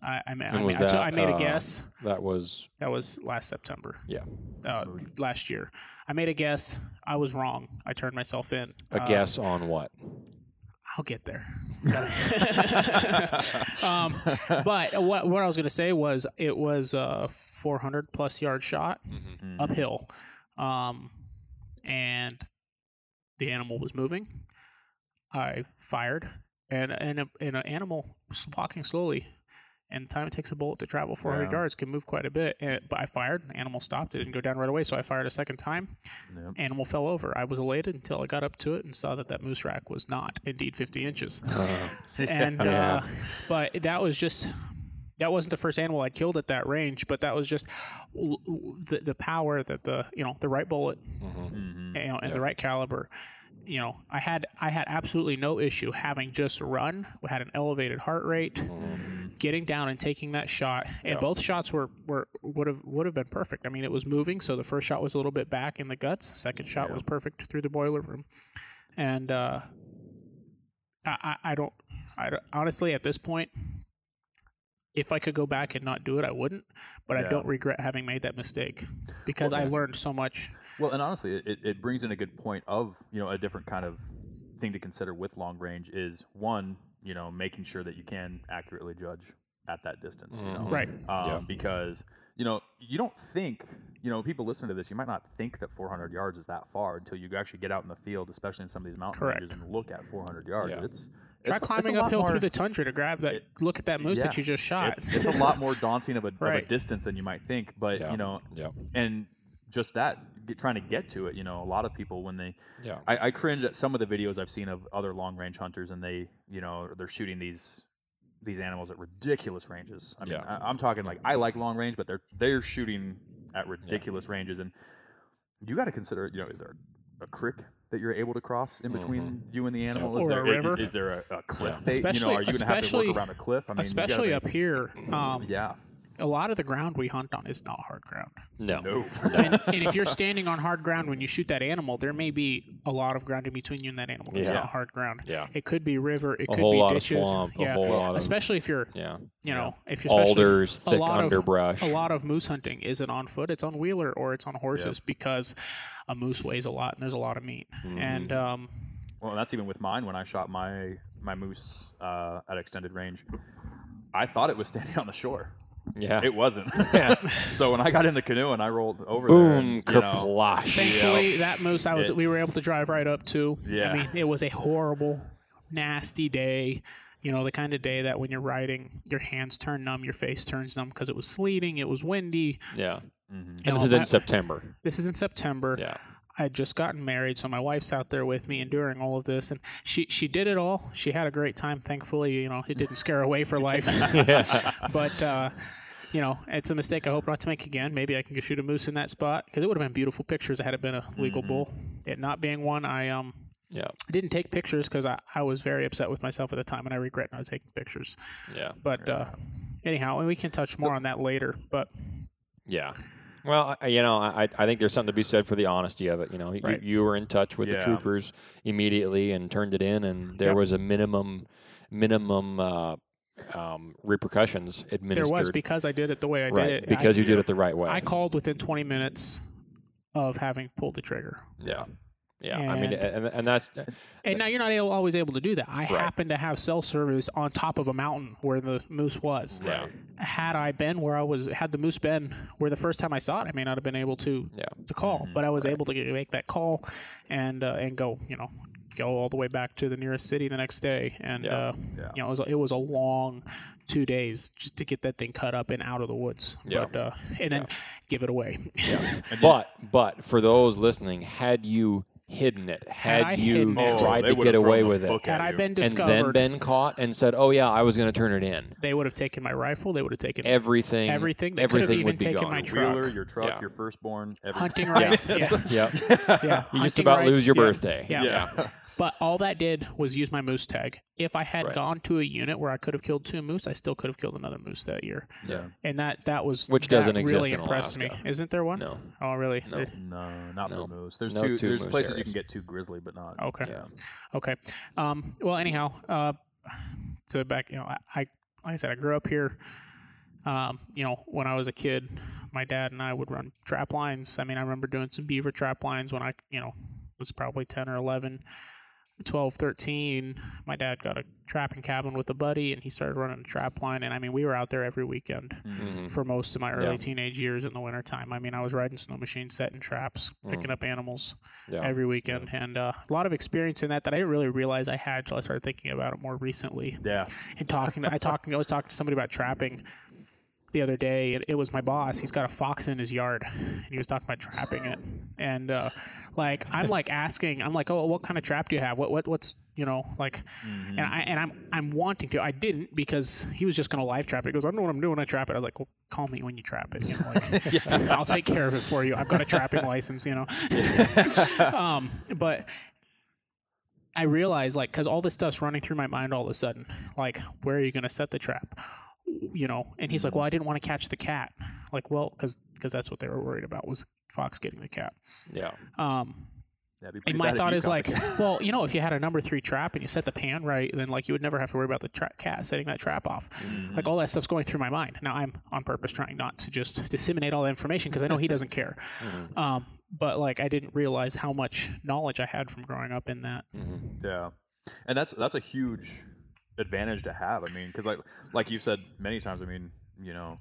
I, I, I, And was ma- I t- that, I made a uh, guess. That was That was last September. Yeah. Uh, last year. I made a guess. I was wrong. I turned myself in. a Uh, guess on what? I'll get there. um, but what what I was going to say was it was a 400 plus yard shot Mm-hmm. uphill, um, and the animal was moving. I fired, and and a, and an animal was walking slowly. And the time it takes a bullet to travel 400 Yeah. yards can move quite a bit. And, but I fired, the animal stopped. It didn't go down right away, so I fired a second time. Yep. Animal fell over. I was elated until I got up to it and saw that that moose rack was not indeed 50 inches. and Yeah. uh, but that was just that wasn't the first animal I'd killed at that range, but that was just the, the power that the you know the right bullet, Mm-hmm. you know, and the right caliber. You know, I had I had absolutely no issue having just run. We had an elevated heart rate, Mm-hmm. getting down and taking that shot, and both shots were were would have would have been perfect. I mean, it was moving, so the first shot was a little bit back in the guts. Second shot was perfect through the boiler room, and uh, I, I I don't I don't- honestly at this point. If I could go back and not do it, I wouldn't. But I don't regret having made that mistake because I learned so much. Well, and honestly, it- it, it brings in a good point of you know a different kind of thing to consider with long range is one, you know, making sure that you can accurately judge at that distance, you know, Right. Um, Yeah. Because you know you don't think you know people listen to this, you might not think that 400 yards is that far until you actually get out in the field, especially in some of these mountain Correct. ranges, and look at 400 yards. Yeah. It's Try it's, climbing it's uphill more, through the tundra to grab that. look at that moose that you just shot. It's, it's a lot more daunting of a, of a distance than you might think, but Yeah. you know, Yeah. and just that get, trying to get to it you know a lot of people when they Yeah. I, I cringe at some of the videos i've seen of other long range hunters and they you know they're shooting these these animals at ridiculous ranges i mean Yeah. I, i'm talking like i like long range but they're they're shooting at ridiculous ranges and you got to consider you know is there a creek that you're able to cross in between you and the animal is Or a river. is there a, a cliff Yeah. face? you know Especially- are you gonna have to especially- work around a cliff I mean, you gotta Especially make- up here, um, yeah a lot of the ground we hunt on is not hard ground. No. no and, and if you're standing on hard ground when you shoot that animal, there may be a lot of ground in between you and that animal. It's not hard ground. Yeah. It could be river. It A could whole be lot of ditches. swamp, a yeah. whole lot of- especially if you're, Yeah. you know, if you're especially- Alders, a thick lot of- underbrush. a lot of moose hunting isn't on foot; it's on wheeler or it's on horses because a moose weighs a lot and there's a lot of meat. Mm-hmm. And um, Well, that's even with mine. When I shot my my moose uh, at extended range, I thought it was standing on the shore. Yeah. It wasn't. so when I got in the canoe and I rolled over there, Boom, and, you know, kerplosh. thankfully, that moose I was It- we were able to drive right up to. Yeah. I mean, it was a horrible, nasty day. You know, the kind of day that when you're riding, your hands turn numb, your face turns numb because it was sleeting, it was windy. Yeah. Mm-hmm. You And know, this is in September. This is in September. Yeah. I had just gotten married, so my wife's out there with me enduring all of this, and she she did it all. She had a great time. Thankfully, you know, it didn't scare away for life. but uh, you know, it's a mistake. I hope not to make again. Maybe I can shoot a moose in that spot because it would have been beautiful pictures had it been a legal bull. It not being one, I um Yeah. I didn't take pictures because I, I was very upset with myself at the time, and I regret not taking pictures. Yeah. But uh, anyhow, and we can touch more on that later. But Yeah. Well, I, you know, I, I think there's something to be said for the honesty of it. You know, you, Right. you were in touch with the troopers immediately and turned it in, and there Yep. was a minimum minimum uh, um, repercussions administered. there was because I did it the way I right did it. because you did it the right way. I, I called within 20 minutes of having pulled the trigger. yeah. Yeah. I mean, And- and, and that's And now you're not able, always able to do that. I happen to have cell service on top of a mountain where the moose was. yeah. Had I been where I was, had the moose been where the first time I saw it, I may not have been able to Yeah. to call. But I was able to get, make that call and uh, and go, you know, go all the way back to the nearest city the next day. And Yeah. uh, Yeah. you know, it was, a- it was a long two days just to get that thing cut up and out of the woods. Yeah. But uh, and then give it away. Yeah. But but for those listening, had you hidden it, had, I you hidden it- Oh, tried to get away with it, book Had I been discovered, and then discovered, been caught and said, "Oh yeah, I was going to turn it in," they would have taken my rifle. They would have taken everything, Everything. They could have everything even would be taken gone. my Your truck. wheeler, your truck, Yeah. your firstborn, everything. hunting rights. yeah. Yep. yeah. You just hunting about lose your yeah. birthday. Yeah. Yeah. But all that did was use my moose tag. If I had Right. gone to a unit where I could have killed two moose, I still could have killed another moose that year. Yeah. And that that was Which that doesn't exist really in impressed me. Isn't there one? No. Oh, really? No. There- No, not No. for moose. There's No two. two there's moose places you can get two grizzly, but not. Okay. Yeah. Okay. Um, well, anyhow, uh, to back, you know, I, I, like I said, I grew up here. Um, you know, when I was a kid, my dad and I would run trap lines. I mean, I remember doing some beaver trap lines when I, you know, was probably 10 or 11, 12, 13. My dad got a trapping cabin with a buddy and he started running a trap line. And I mean, we were out there every weekend Mhm. for most of my early Yeah. teenage years in the wintertime. I mean, I was riding snow machines, setting traps, picking up animals Yeah. every weekend, and uh, a lot of experience in that that I didn't really realize I had until I started thinking about it more recently. Yeah. And talking, I talking, I was talking to somebody about trapping the other day. It, it was my boss. He's got a fox in his yard, and he was talking about trapping it. And uh, like, I'm like asking, I'm like, oh, what kind of trap do you have? What, what, what's you know, like, and I and I'm I'm wanting to. I didn't because he was just gonna live trap it. He goes, I don't know what I'm doing. when I trap it. I was like, well, call me when you trap it. You know, like, I'll take care of it for you. I've got a trapping license. You know, um, but I realized like because all this stuff's running through my mind all of a sudden. Like, where are you going to set the trap? You know, and he's like, "Well, I didn't want to catch the cat." Like, well, because because that's what they were worried about was fox getting the cat. Yeah. Um, That'd be and my thought is like, well, you know, if you had a number three trap and you set the pan right, then like you would never have to worry about the tra- cat setting that trap off. Mm-hmm. Like all that stuff's going through my mind. Now I'm on purpose trying not to just disseminate all that information because I know he doesn't care. Mm-hmm. Um, but like I didn't realize how much knowledge I had from growing up in that. Yeah, and that's that's a huge advantage to have. I mean, because like like you've said many times, I mean, you know,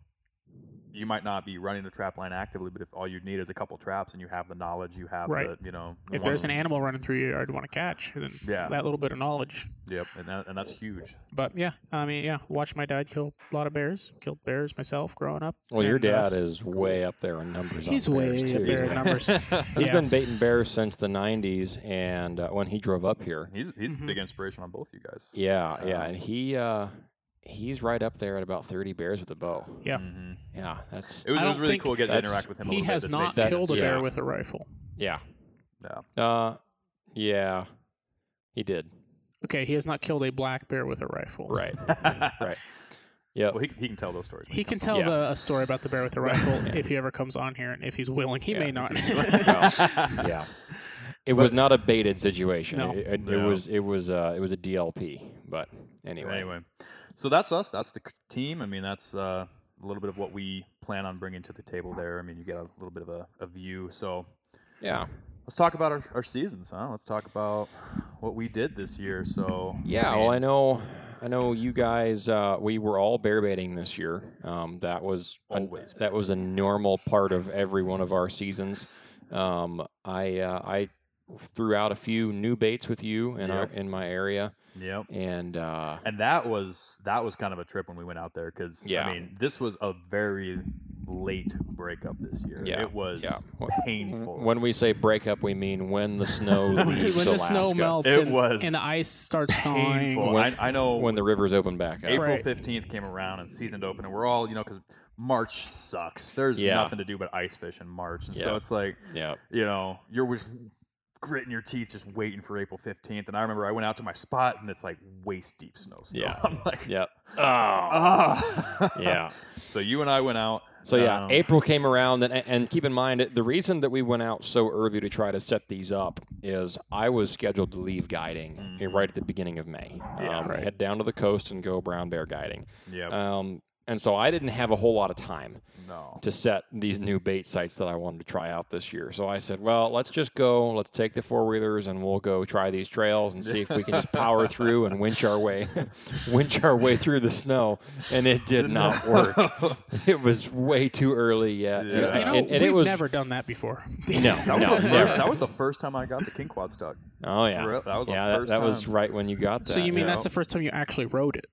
you might not be running a trap line actively, but if all you need is a couple traps and you have the knowledge, you have Right. the you know, If there's an animal running through your yard you want to catch, then Yeah. that little bit of knowledge. yep, and that, and that's huge. But yeah, I mean, yeah, watched my dad kill a lot of bears. Killed bears myself growing up. Well, your And, uh, dad is way up there in numbers. He's on way bears, up too. there in numbers. He's Yeah. been baiting bears since the '90s, and uh, when he drove up here, He's he's Mm-hmm. a big inspiration on both you guys. yeah, yeah, and he uh, he's right up there at about 30 bears with a bow. Yeah. hmm Yeah, that's It was, it was really cool getting to interact with him. a He little bit He has this not next killed a bear yeah. with a rifle. yeah, Yeah. uh, yeah, he did. Okay, he has not killed a black bear with a rifle. Right, right. Yeah, Well, he, he can tell those stories. when He can comes tell Yeah. the, a story about the bear with the rifle if he ever comes on here, and if he's willing, he may Yeah, not. yeah. It was not a baited situation. No. It, it, it No. was it was uh, it was a DLP. But anyway, Anyway, so that's us. That's the c- team. I mean, that's uh, a little bit of what we plan on bringing to the table there. I mean, you get a little bit of a, a view. So yeah, let's talk about our, our seasons, huh? Let's talk about what we did this year. So yeah. Well, I mean, know, I know you guys. Uh, we were all bear baiting this year. Um, that was a, Always that was a normal part of every one of our seasons. Um, I uh, I threw out a few new baits with you in our in my area, Yep. and uh, And that was that was kind of a trip when we went out there because Yeah. I mean this was a very late breakup this year. Yeah, It was yeah. Painful. when we say breakup, we mean when the snow when leaves the snow melts It and, was and the ice starts thawing. painful. I, I know when the rivers open back up. April Right. fifteenth came around and season open, and we're all you know because March sucks. There's Yeah. nothing to do but ice fish in March, and so it's like Yeah. you know you're just gritting your teeth just waiting for April fifteenth. And I remember I went out to my spot and it's like waist deep snow. Still. Yeah. I'm like, Yep. ah. Yeah. so you and I went out. So yeah, um, April came around, and, and keep in mind the reason that we went out so early to try to set these up is I was scheduled to leave guiding uh, right at the beginning of May. Mm-hmm. Yeah, um, right. Head down to the coast and go brown bear guiding. Yeah. Um, and so I didn't have a whole lot of time no. to set these new bait sites that I wanted to try out this year. So I said, well, let's just go. Let's take the four wheelers and we'll go try these trails and see if we can just power through and winch our way, winch our way through the snow. And it did not work. it was way too early yet. Yeah. And, You know, and- and we've it was never done that before. no, That was, no, the first, never. that was the first time I got the king quad stuck. Oh yeah, that was yeah. That, first that was right when you got that. so you mean Yeah. that's the first time you actually rode it?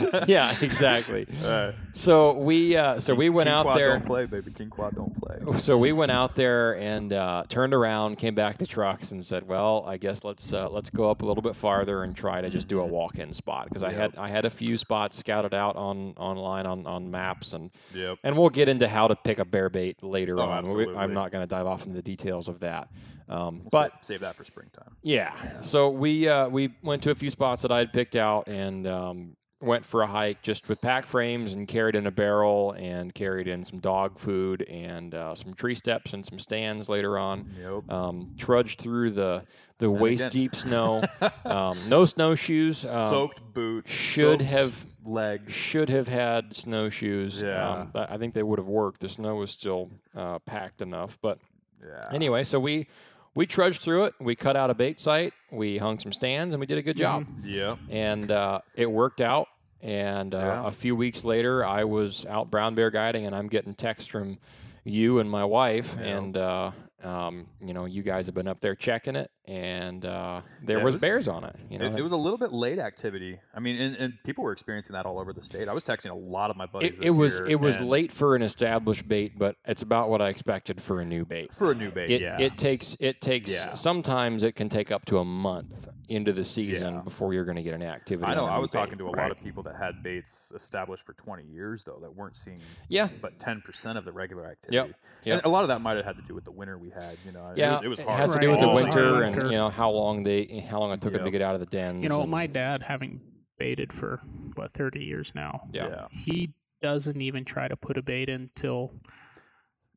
yeah, exactly. Uh, So we uh, so we went King out Quad there. Don't play, baby. King Quad don't play. So we went out there and uh, turned around, came back to trucks, and said, "Well, I guess let's uh, let's go up a little bit farther and try to just do a walk-in spot because I had I had a few spots scouted out on online on, on maps and Yep. and we'll get into how to pick a bear bait later Oh, on. We- I'm not going to dive off into the details of that, um, We'll but save, save that for springtime. yeah. So we uh, we went to a few spots that I had picked out and um, went for a hike just with pack frames and carried in a barrel and carried in some dog food and uh, some tree steps and some stands later on. Yep. Um, trudged through the the waist again- deep snow. um, no snowshoes. Um, Soaked boots. should soaked have- legs. should have had snowshoes. Yeah. Um, I think they would have worked. The snow was still uh, packed enough, but Yeah. anyway, so we we trudged through it. We cut out a bait site. We hung some stands, and we did a good job. Yeah. And uh, it worked out. And uh, Yeah. a few weeks later, I was out brown bear guiding, and I'm getting texts from you and my wife, Yeah. and uh, um, you know, you guys have been up there checking it, and uh, there Yeah, was, was- bears on it. You know, It, it was a little bit late activity. I mean, and, and people were experiencing that all over the state. I was texting a lot of my buddies. it, it was year, it was late for an established bait, but it's about what I expected for a new bait. for a new bait. It, yeah. it takes it takes Yeah. sometimes it can take up to a month into the season Yeah. before you're going to get an activity. I know. on a I new was bait. talking to a lot of people that had baits established for 20 years though that weren't seeing Yeah, but 10% of the regular activity. Yep. Yep. And a lot of that might have had to do with the winter we had. You know, yeah, it was, it was hard. has to Right. do with the Oh, winter and you know how long they how long it took them to get out of the dens. You know, and- my dad, having baited for what 30 years now, yeah. Yeah. he doesn't even try to put a bait in till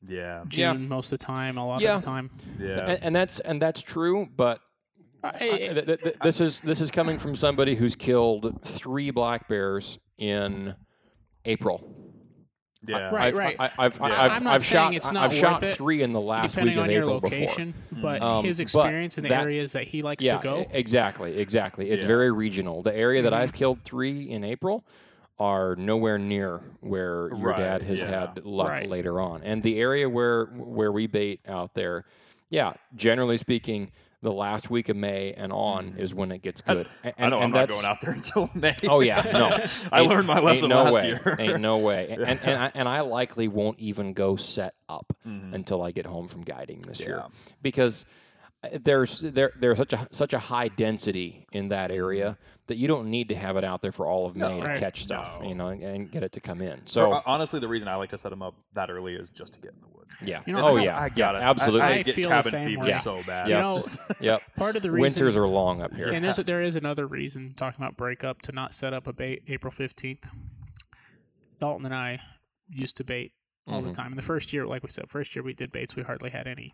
Yeah. June Yeah. most of the time, a lot Yeah. of the time. Yeah. and, and that's and that's true, but this is this is coming from somebody who's killed three black bears in April. yeah. Right, I've, right. I, I've, Yeah. I've, I'm not I've saying shot it's not I've shot it, three in the last depending week on of your April location, but Um, his but experience in the that- areas that he likes yeah, to go. exactly, exactly. It's Yeah. very regional. The area that Mhm. I've killed three in April are nowhere near where your Right, dad has yeah. had luck Right. later on. And the area where where we bait out there, yeah, generally speaking, the last week of May and on is when it gets good. Mm-hmm. That's- A- I know I'm and not that's- going out there until May. Oh yeah, no. I learned my lesson no last way. year. ain't no way. And and I, and I likely won't even go set up Mhm. until I get home from guiding this year because uh, there's there there's such a such a high density in that area that you don't need to have it out there for all of May to Right. catch stuff, No. you know, and, and get it to come in. So So honestly, the reason I like to set them up that early is just to get in the woods. yeah, You know, oh yeah, I yeah, got it. absolutely. I, I I get feel the same fever way. so bad. Yeah. You know, yep. Part of the reason, Winters are long up here. and there's, there is another reason talking about breakup to not set up a bait April 15th. Dalton and I used to bait all Mhm. the time. In the first year, like we said, first year we did baits, we hardly had any.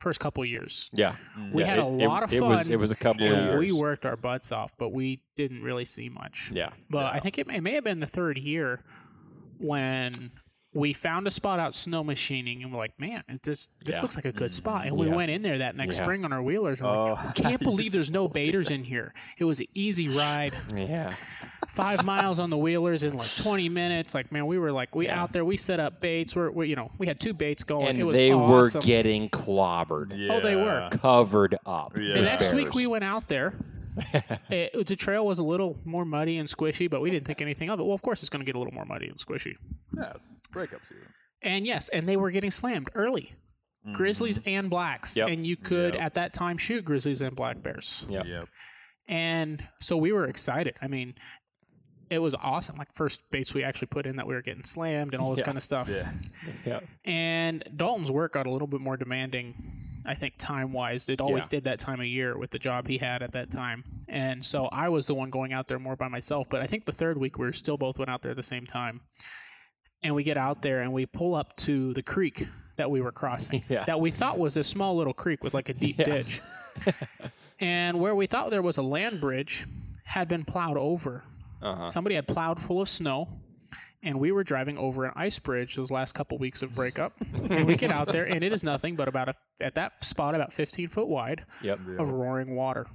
First couple years, Yeah, We Yeah, had a it- it- lot of It was fun. it was a couple Yeah. of years. we worked our butts off, but we didn't really see much. yeah, But Yeah. I think it may, it may have been the third year when we found a spot out snow machining and we're like, man, it just, this Yeah. looks like a good mm-hmm. spot. And we Yeah. went in there that next Yeah. spring on our wheelers. And we're like, Oh. I can't believe there's no baiters in here. It was an easy ride, yeah. five miles on the wheelers in like 20 minutes. Like, man, we were like, we Yeah. out there, we set up baits. We're, we you know, we had two baits going. And it And was they awesome. were getting clobbered, Oh, they were. covered up. Yeah. The with next week we went out there. it, the trail was a little more muddy and squishy, but we didn't think anything of it. Well, of course, it's going to get a little more muddy and squishy. Yeah, it's breakup season. And yes, and they were getting slammed early. Mm-hmm. Grizzlies and blacks. Yep. And you could, Yep. at that time, shoot grizzlies and black bears. Yep. Yep. And so we were excited. I mean, it was awesome. Like, first baits we actually put in that we were getting slammed and all this Yeah. kind of stuff. Yeah. Yeah. And Dalton's work got a little bit more demanding, I think, time wise. It always Yeah. did that time of year with the job he had at that time. And so I was the one going out there more by myself. But I think the third week we were still both went out there at the same time. And we get out there and we pull up to the creek that we were crossing Yeah. that we thought was a small little creek with like a deep Yeah. ditch. and where we thought there was a land bridge had been plowed over. Uh-huh. Somebody had plowed full of snow, and we were driving over an ice bridge those last couple weeks of breakup. and we get out there, and it is nothing but about a, at that spot about 15 foot wide Yep. of roaring water.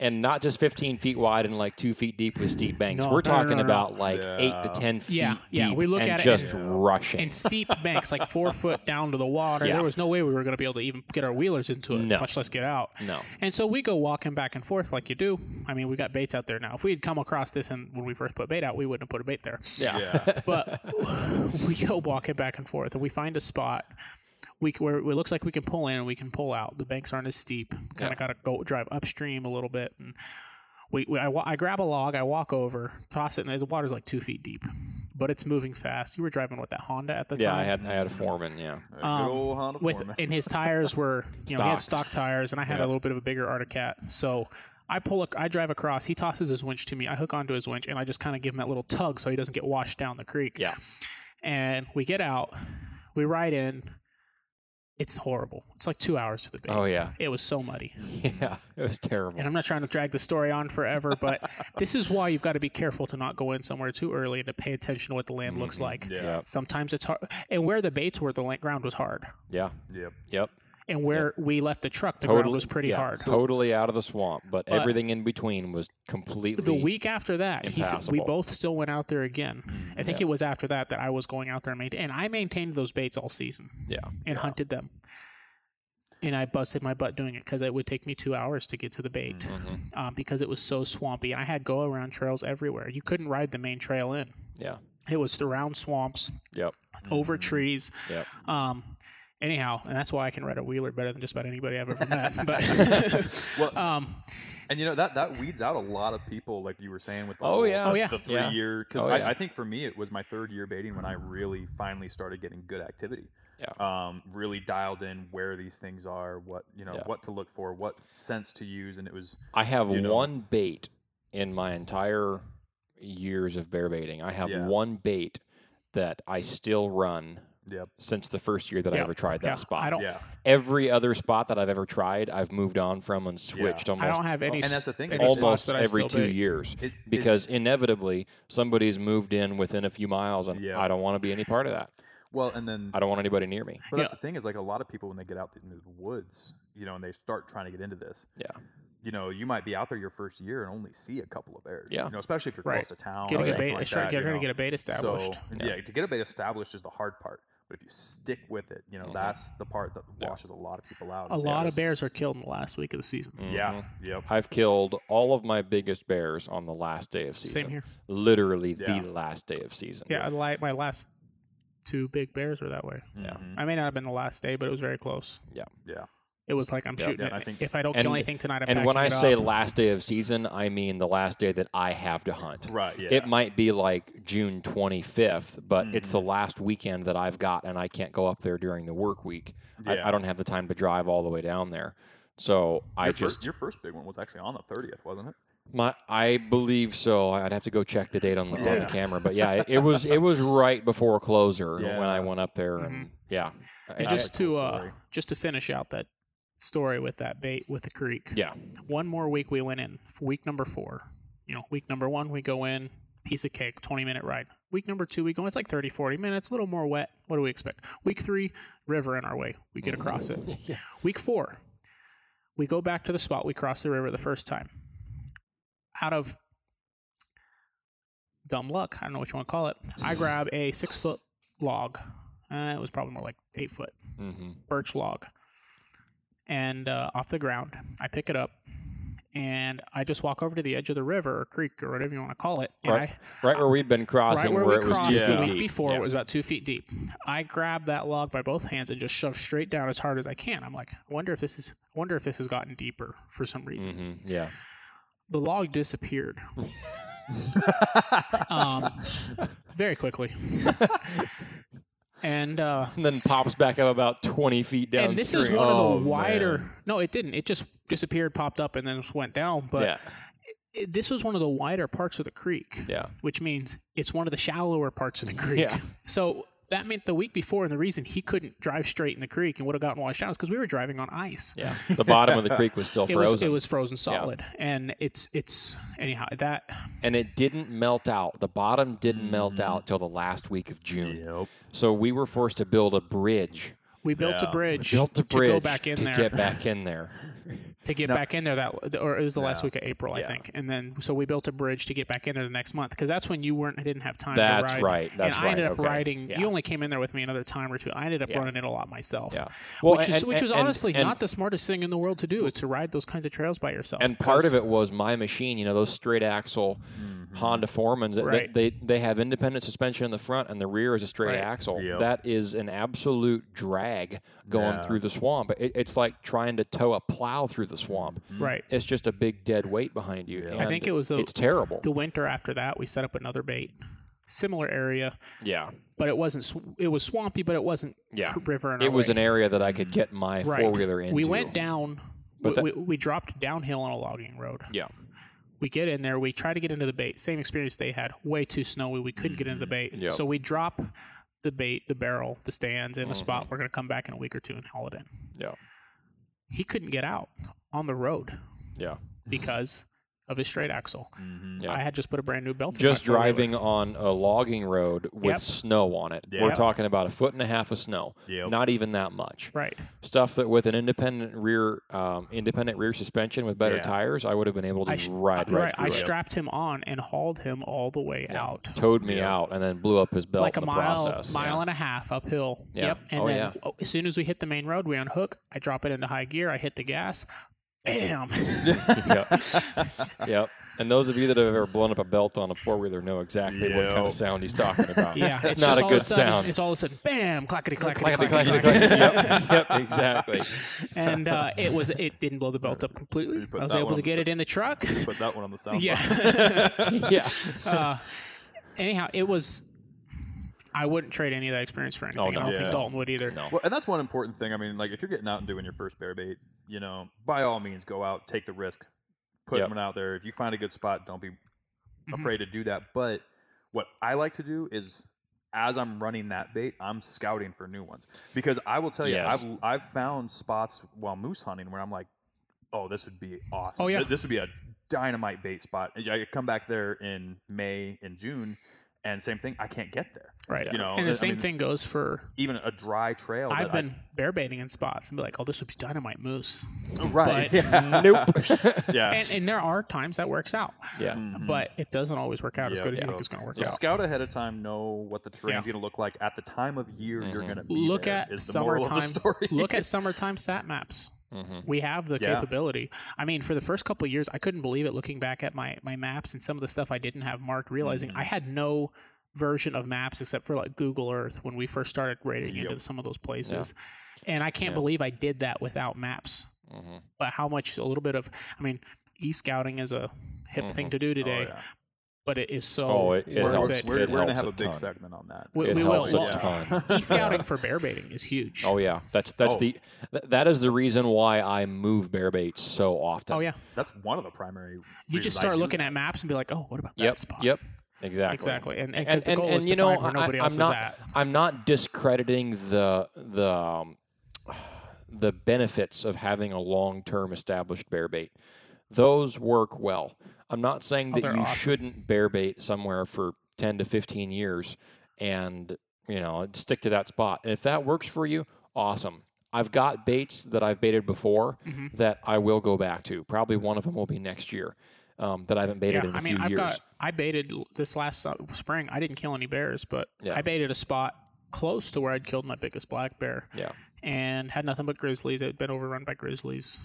And not just 15 feet wide and like two feet deep with steep banks. No, We're no, no, talking no, no. about like Yeah. eight to 10 feet Yeah, yeah, deep we look and at it just and- rushing. and steep banks, like four foot down to the water. Yeah. There was no way we were going to be able to even get our wheelers into it, No. much less get out. No. And so we go walking back and forth like you do. I mean, we got baits out there now. If we had come across this and when we first put bait out, we wouldn't have put a bait there. yeah. Yeah. But we go walking back and forth, and we find a spot. We c- where it looks like we can pull in and we can pull out. The banks aren't as steep. Kind of got to go drive upstream a little bit, and we, we I, I grab a log, I walk over, toss it, and the water's like two feet deep, but it's moving fast. You were driving with that Honda at the Yeah, time. Yeah, I had I had a foreman. Yeah, Good Um, old Honda with Foreman. and his tires were you know he had stock tires and I had Yeah. a little bit of a bigger Arctic Cat. So I pull a, I drive across. He tosses his winch to me. I hook onto his winch and I just kind of give him that little tug so he doesn't get washed down the creek. Yeah. And we get out. We ride in. It's horrible. It's like two hours to the bait. Oh yeah, It was so muddy. yeah. It was terrible. And I'm not trying to drag the story on forever, but this is why you've got to be careful to not go in somewhere too early and to pay attention to what the land looks mm-hmm. like. Yeah. Sometimes it's hard. And where the baits were, the la- ground was hard. Yeah. Yep. Yep. And where we left the truck, the ground was pretty yeah, hard. Totally out of the swamp, but, But- everything in between was completely. the week after that, he we both still went out there again. I think it was after that that I was going out there and maintain, and I maintained those baits all season Yeah. and hunted them. And I busted my butt doing it because it would take me two hours to get to the bait Mhm. um, because it was so swampy. And I had go around trails everywhere. You couldn't ride the main trail in. Yeah. It was around swamps, Yep. over trees. Yep. Um, anyhow, and that's why I can ride a wheeler better than just about anybody I've ever met. But Well, um, and you know that that weeds out a lot of people, like you were saying with the, Oh, whole- yeah. the, Oh, yeah. the three Yeah. year. Because Oh, I, yeah. I think for me it was my third year baiting when I really finally started getting good activity. Yeah. Um, really dialed in where these things are, what you know, Yeah. what to look for, what sense to use, and it was I have you know. one bait in my entire years of bear baiting. I have Yeah. one bait that I still run yep, since the first year that I Yeah. ever tried that yeah, spot. I don't. yeah. Every other spot that I've ever tried, I've moved on from and switched I almost don't have any. And that's the thing, any it's- spots almost that every two bait. years It- because inevitably somebody's moved in within a few miles and Yeah. I don't want to be any part of that. well, and then I don't want anybody near me. But that's Yeah. the thing is like a lot of people when they get out into the woods, you know, and they start trying to get into this, Yeah. you know, you might be out there your first year and only see a couple of bears. Yeah. You know, especially if you're Right. close to town. Getting or a anything bait, like start that, getting you trying to get a bait established. So yeah. to get a bait established is the hard part. But if you stick with it, you know, Mhm. that's the part that Yeah. washes a lot of people out. a is they lot of bears are killed in the last week of the season. Yeah. Mhm. Yep. I've killed all of my biggest bears on the last day of season. Same here. Literally Yeah. the last day of season. Yeah, I like my last two big bears were that way. Yeah. Mhm. I may not have been the last day, but it was very close. Yeah. Yeah. It was like I'm Yeah, shooting yeah, it. I think- if I don't And- kill anything tonight, I'm And when I it say up. last day of season, I mean the last day that I have to hunt. Right. Yeah. It might be like June 25th, but it's Mm-hmm. the last weekend that I've got, and I can't go up there during the work week. I, Yeah. I don't have the time to drive all the way down there. So I your just first, your first big one was actually on the thirtieth, wasn't it? my I believe so. I'd have to go check the date on the, on the camera, but yeah, it, it was it was right before closer when I went up there, and yeah, and I- just cool to uh, just to finish out that story with that bait with the creek. yeah, One more week we went in. Week number four. You know, week number one we go in, piece of cake, 20 minute ride. Week number two we go. in, It's like 30, 40 minutes, a little more wet. What do we expect? Week three, river in our way. We get across it. Week four, we go back to the spot we crossed the river the first time. Out of dumb luck, I don't know what you want to call it. I grab a six foot log. Uh, it was probably more like eight foot hmm birch log, and uh, off the ground, I pick it up, and I just walk over to the edge of the river or creek or whatever you want to call it, and Right. right where we'd been crossing, right where, where, we it was crossed the week before, Yeah. it was about two feet deep. I grab that log by both hands and just shove straight down as hard as I can. I'm like, I wonder if this is, I wonder if this has gotten deeper for some reason. Mhm, yeah. The log disappeared. um, very quickly. and uh, and then pops back up about 20 feet down. and this is one Oh, of the wider. man. No, it didn't. It just disappeared, popped up, and then just went down. But yeah, it, this was one of the wider parts of the creek, yeah, which means it's one of the shallower parts of the creek. Yeah. So that meant the week before, and the reason he couldn't drive straight in the creek and would have gotten washed out is because we were driving on ice. yeah. The bottom of the creek was still It frozen, was it was frozen solid, and it's it's anyhow that and it didn't melt out. The bottom didn't melt Mm-hmm. out till the last week of June. Yep. So we were forced to build a bridge We built Yeah. a bridge, Built a bridge to bridge go back in to there. get back in there. to get Now- back in there that or it was the last week of April I Yeah. think and then so we built a bridge to get back in there the next month because that's when you weren't I didn't have time That's to ride right, that's right. and I ended up okay. riding Yeah. you only came in there with me another time or two I ended up Yeah. running it a lot myself Yeah. Well, which is and- which was honestly and- not the smartest thing in the world to do is to ride those kinds of trails by yourself And part of it was my machine. You know, those straight axle hmm. Honda mm-hmm. Foremans. they- Right. They, they have independent suspension in the front, and the rear is a straight Right. axle. Yep. That is an absolute drag going Yeah. through the swamp. It, it's like trying to tow a plow through the swamp. Mm-hmm. right It's just a big dead weight behind you. Yeah. I think it was the- it's terrible. the winter after that we set up another bait similar area yeah, but it wasn't sw- it was swampy but it wasn't Yeah. river it was way. an area that I could mm-hmm. get my right. four wheeler into. we went down But we, that- we, we dropped downhill on a logging road Yeah, we get in there we try to get into the bait. Same experience they had way too snowy we couldn't get into the mm-hmm. bait. Yep. so we drop the bait the barrel the stands in a mm-hmm. spot. We're going to come back in a week or two and haul it in. Yeah, he couldn't get out on the road. Yeah. because of a straight axle Yeah. i had just put a brand new belt in Just my driving on a logging road with Yep. snow on it. Yeah. We're talking about a foot and a half of snow. Yep. Not even that much. right Stuff that with an independent rear, um, independent rear suspension with better Yeah. tires, I would have been able to I sh- ride right, right through i it. strapped him on and hauled him all the way out Towed me Yeah. out and then blew up his belt like a in the mile, process. mile Yeah. and a half uphill. Yeah. Yep. And Oh, then yeah. oh, as soon as we hit the main road, we unhook. I drop it into high gear. I hit the gas. Bam. yep. yep. And those of you that have ever blown up a belt on a four wheeler know exactly what kind of sound he's talking about. yeah. it's, It's, not a good a sudden, sound. It's all of a sudden, bam, clackety clackety Clackety, clackety. clackety, clackety. clackety. yep, yep, exactly. And uh, it was it didn't blow the belt up completely. I was able to get the it in the truck. Put that one on the sound. yeah. yeah. uh, anyhow, it was. I wouldn't trade any of that experience for anything. no. I don't Yeah. think Dalton would either. No. Well, and that's one important thing. I mean, like if you're getting out and doing your first bear bait, you know, by all means, go out, take the risk, put Yep. them out there. If you find a good spot, don't be Mm-hmm. afraid to do that. But what I like to do is, as I'm running that bait, I'm scouting for new ones because I will tell you, Yes. I've I've found spots while moose hunting where I'm like, oh, this would be awesome. Oh, yeah. This would be a dynamite bait spot. And I come back there in May and June, and same thing, I can't get there. Right. You know, and the same mean, thing goes for. Even a dry trail. I've that I- been bear baiting in spots and be like, "Oh, this would be dynamite moose." Oh, right. But- yeah. nope. yeah. and, and there are times that works out, yeah. Mm-hmm. but it doesn't always work out as good as you think it's going to work So out. scout ahead of time, know what the terrain's Yeah. going to look like at the time of year you're mm-hmm. going to be Look there, at is the moral of summertime. the story. look at summertime sat maps. We have the Yeah. capability. I mean, for the first couple of years, I couldn't believe it. Looking back at my my maps and some of the stuff I didn't have marked, realizing Mm-hmm. I had no version of maps except for like Google Earth when we first started raiding Yep. into some of those places. And I can't believe I did that without maps. Mm-hmm. But how much a little bit of I mean, e scouting is a hip thing to do today, Oh, yeah. But it is so Oh, it- it worth helps. it. We're, It we're going to have a a big ton. segment on that. We, It we will. helps a Well, ton. e scouting for bear baiting is huge. Oh yeah, that's that's Oh. the th- that is the reason why I move bear baits so often. Oh, yeah. That's one of the primary. You just start do looking that. at maps and be like, oh, what about that Yep. spot? Yep. Exactly. Exactly. And, and, And, 'cause the and, goal and is you to know, find where I, nobody else I'm not is at. I'm not discrediting the the um, the benefits of having a long term established bear bait. Those work well. I'm not saying Oh, that they're you awesome. shouldn't bear bait somewhere for 10 to 15 years and you know stick to that spot. And if that works for you, awesome. I've got baits that I've baited before Mm-hmm. that I will go back to. Probably one of them will be next year. Um, that I haven't baited Yeah, in a I mean, few I've years. got I baited this last spring. I didn't kill any bears, but Yeah. I baited a spot close to where I'd killed my biggest black bear, yeah. and had nothing but grizzlies. It had been overrun by grizzlies.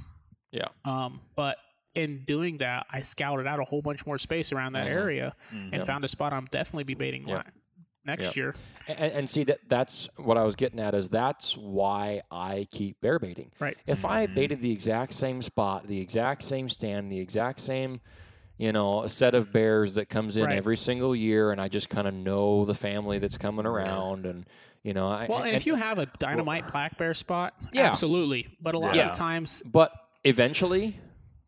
Yeah. Um, but in doing that, I scouted out a whole bunch more space around that area and found a spot I'm definitely be baiting Mm-hmm. Yeah. la- next Yeah. year. And, and see that that's what I was getting at is that's why I keep bear baiting. Right. If I baited the exact same spot, the exact same stand, the exact same, you know, a set of bears that comes in Right. every single year, and I just kind of know the family that's coming around, and you know, I, Well, and, if you have a dynamite black bear spot, Yeah. absolutely. But a lot Yeah. of times, but eventually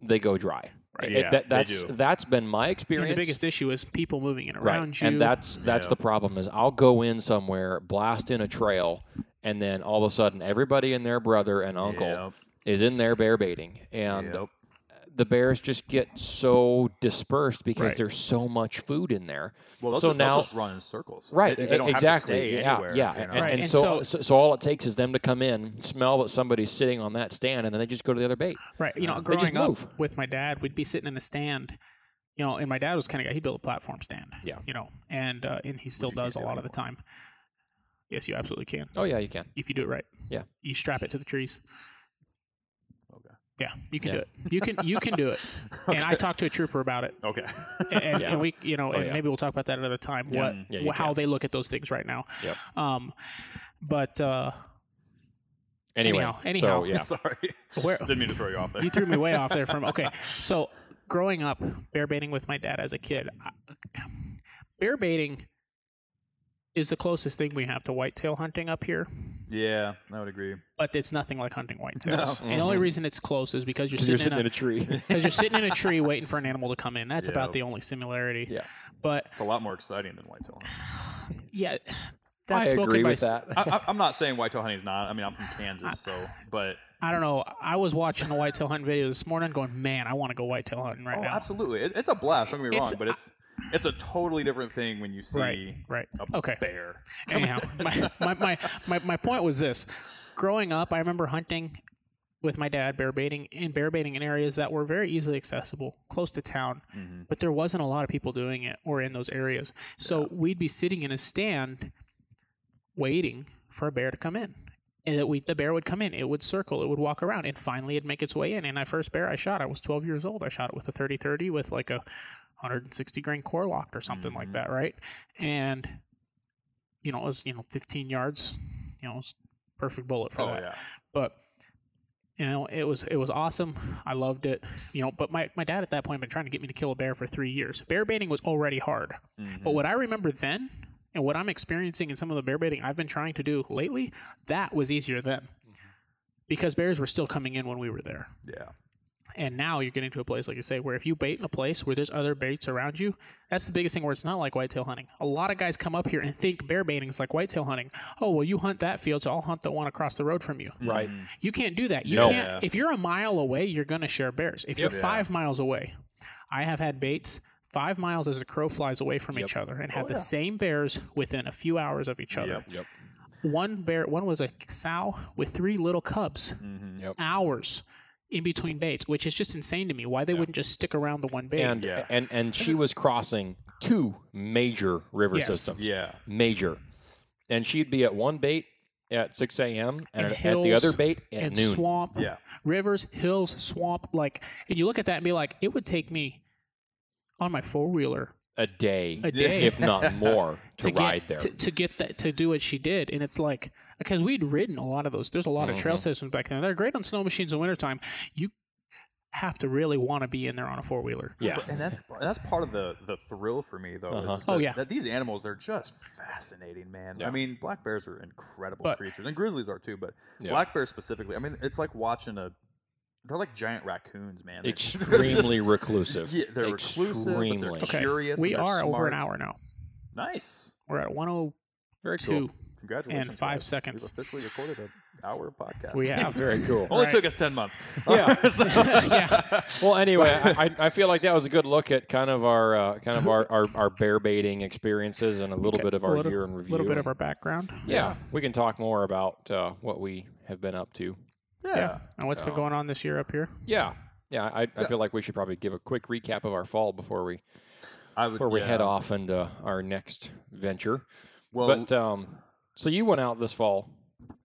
they go dry. Right. It- Yeah, that- they that's do. that's been my and experience. the biggest issue is people moving in right, around you. and that's that's Yeah. the problem is I'll go in somewhere, blast in a trail, and then all of a sudden everybody and their brother and uncle Yep. is in there bear baiting, and Yep. The bears just get so dispersed because Right. there's so much food in there. Well, they'll, so just, they'll now, just run in circles. right? They, they don't exactly. have to stay yeah, anywhere. yeah. you And. Right, and and so, so- so, so all it takes is them to come in, smell that somebody's sitting on that stand, and then they just go to the other bait. Right. You know, They just growing up move. with my dad, we'd be sitting in a stand. You know, and my dad was kind of guy. He built a platform stand. Yeah. You know, and uh, and he still you does a do lot of the time. Yes, you absolutely can Oh yeah, you can. if you do it right. Yeah. You strap it to the trees. Okay. Yeah, you can Yeah. do it. You can you can do it. And I talked to a trooper about it, Okay. and, and, Yeah. and we you know, Oh, and yeah. maybe we'll talk about that another time. What Yeah, how can. they look at those things right now. Yep. Um, but uh, Anyway, Anyhow, anyhow. so yeah, Sorry. where Didn't mean to throw you off there. you threw me way off there from okay so growing up bear baiting with my dad as a kid I- bear baiting is the closest thing we have to whitetail hunting up here yeah, I would agree. but it's nothing like hunting whitetails No. and the only mm-hmm. reason it's close is because you're you're sitting, sitting in a tree. because you're sitting in a tree waiting for an animal to come in that's Yeah. about the only similarity yeah, but It's a lot more exciting than whitetail. yeah I that's spoken agree by with s- that. I, I, I'm not saying whitetail hunting is not. I mean, I'm from Kansas, so but I don't know. I was watching a whitetail hunting video this morning, going, "Man, I want to go whitetail hunting right oh, now." absolutely, it, it's a blast. Don't get me It's- wrong, but it's it's a totally different thing when you see Right, right. a Okay. bear. Anyhow, my, my, my, my, my point was this. Growing up, I remember hunting with my dad, bear baiting, and bear baiting in areas that were very easily accessible, close to town, Mm-hmm. but there wasn't a lot of people doing it or in those areas. So we'd be sitting in a stand waiting for a bear to come in. And that we, the bear would come in, it would circle, it would walk around, and finally it'd make its way in. And my first bear I shot, I was 12 years old. I shot it with a 30 30 with like a 160 grain Core-Lokt or something like Mhm. that, right? And, you know, it was, you know, 15 yards, you know, it was perfect bullet for Oh that yeah, but you know it was it was awesome i loved it you know but my, my dad at that point had been trying to get me to kill a bear for three years bear baiting was already hard Mm-hmm. but what i remember then and what i'm experiencing in some of the bear baiting i've been trying to do lately that was easier then because bears were still coming in when we were there yeah. And now you're getting to a place like you say where if you bait in a place where there's other baits around you that's the biggest thing where it's not like whitetail hunting a lot of guys come up here and think bear baiting is like whitetail hunting oh well you hunt that field so i'll hunt the one across the road from you right. you can't do that. You No. can't. Yeah. If you're a mile away, you're going to share bears. If you're Yeah. five miles away, I have had baits five miles as a crow flies away from each other and had Oh, the yeah. same bears within a few hours of each other. Yep. Yep. One bear, one was a sow with three little cubs. Mm-hmm. Yep. Hours in between baits, which is just insane to me. Why they wouldn't just stick around the one bait? And Yeah. and and she was crossing two major river Yes. systems. Yeah. major. And she'd be at one bait at 6 a.m. and, And at, at the other bait at and noon. swamp, Yeah. rivers, hills, swamp. Like, and you look at that and be like, it would take me on my four wheeler A day, a day if not more, to, to ride get there. to, to get that to do what she did and it's like because we'd ridden a lot of those there's a lot of trail Mhm. systems back then they're great on snow machines in wintertime you have to really want to be in there on a four-wheeler yeah, and that's that's part of the the thrill for me though. Uh-huh. just Oh, yeah. that these animals they're just fascinating, man. Yeah. I mean, black bears are incredible But- creatures, and grizzlies are too. But Yeah. black bears specifically, I mean, it's like watching a. They're like giant raccoons, man. They're just- extremely reclusive. Yeah, they're reclusive, but they're Extremely. okay curious. we and they're are over an hour now Nice. we're at 102 Very cool. Congratulations. And five guys. seconds. We've officially recorded an hour of podcast. we have Very cool. Only Right. took us ten months. Yeah. yeah Well, anyway, I, I I feel like that was a good look at kind of our uh, kind of our, our, our bear baiting experiences and a little Okay, bit of our little- year in review. A little bit of our background yeah. We can talk more about uh, what we have been up to. Yeah, and what's been going on this year up here Yeah, yeah. I, I feel like we should probably give a quick recap of our fall before we I would. before we yeah. head off into our next venture. Well, but um, so you went out this fall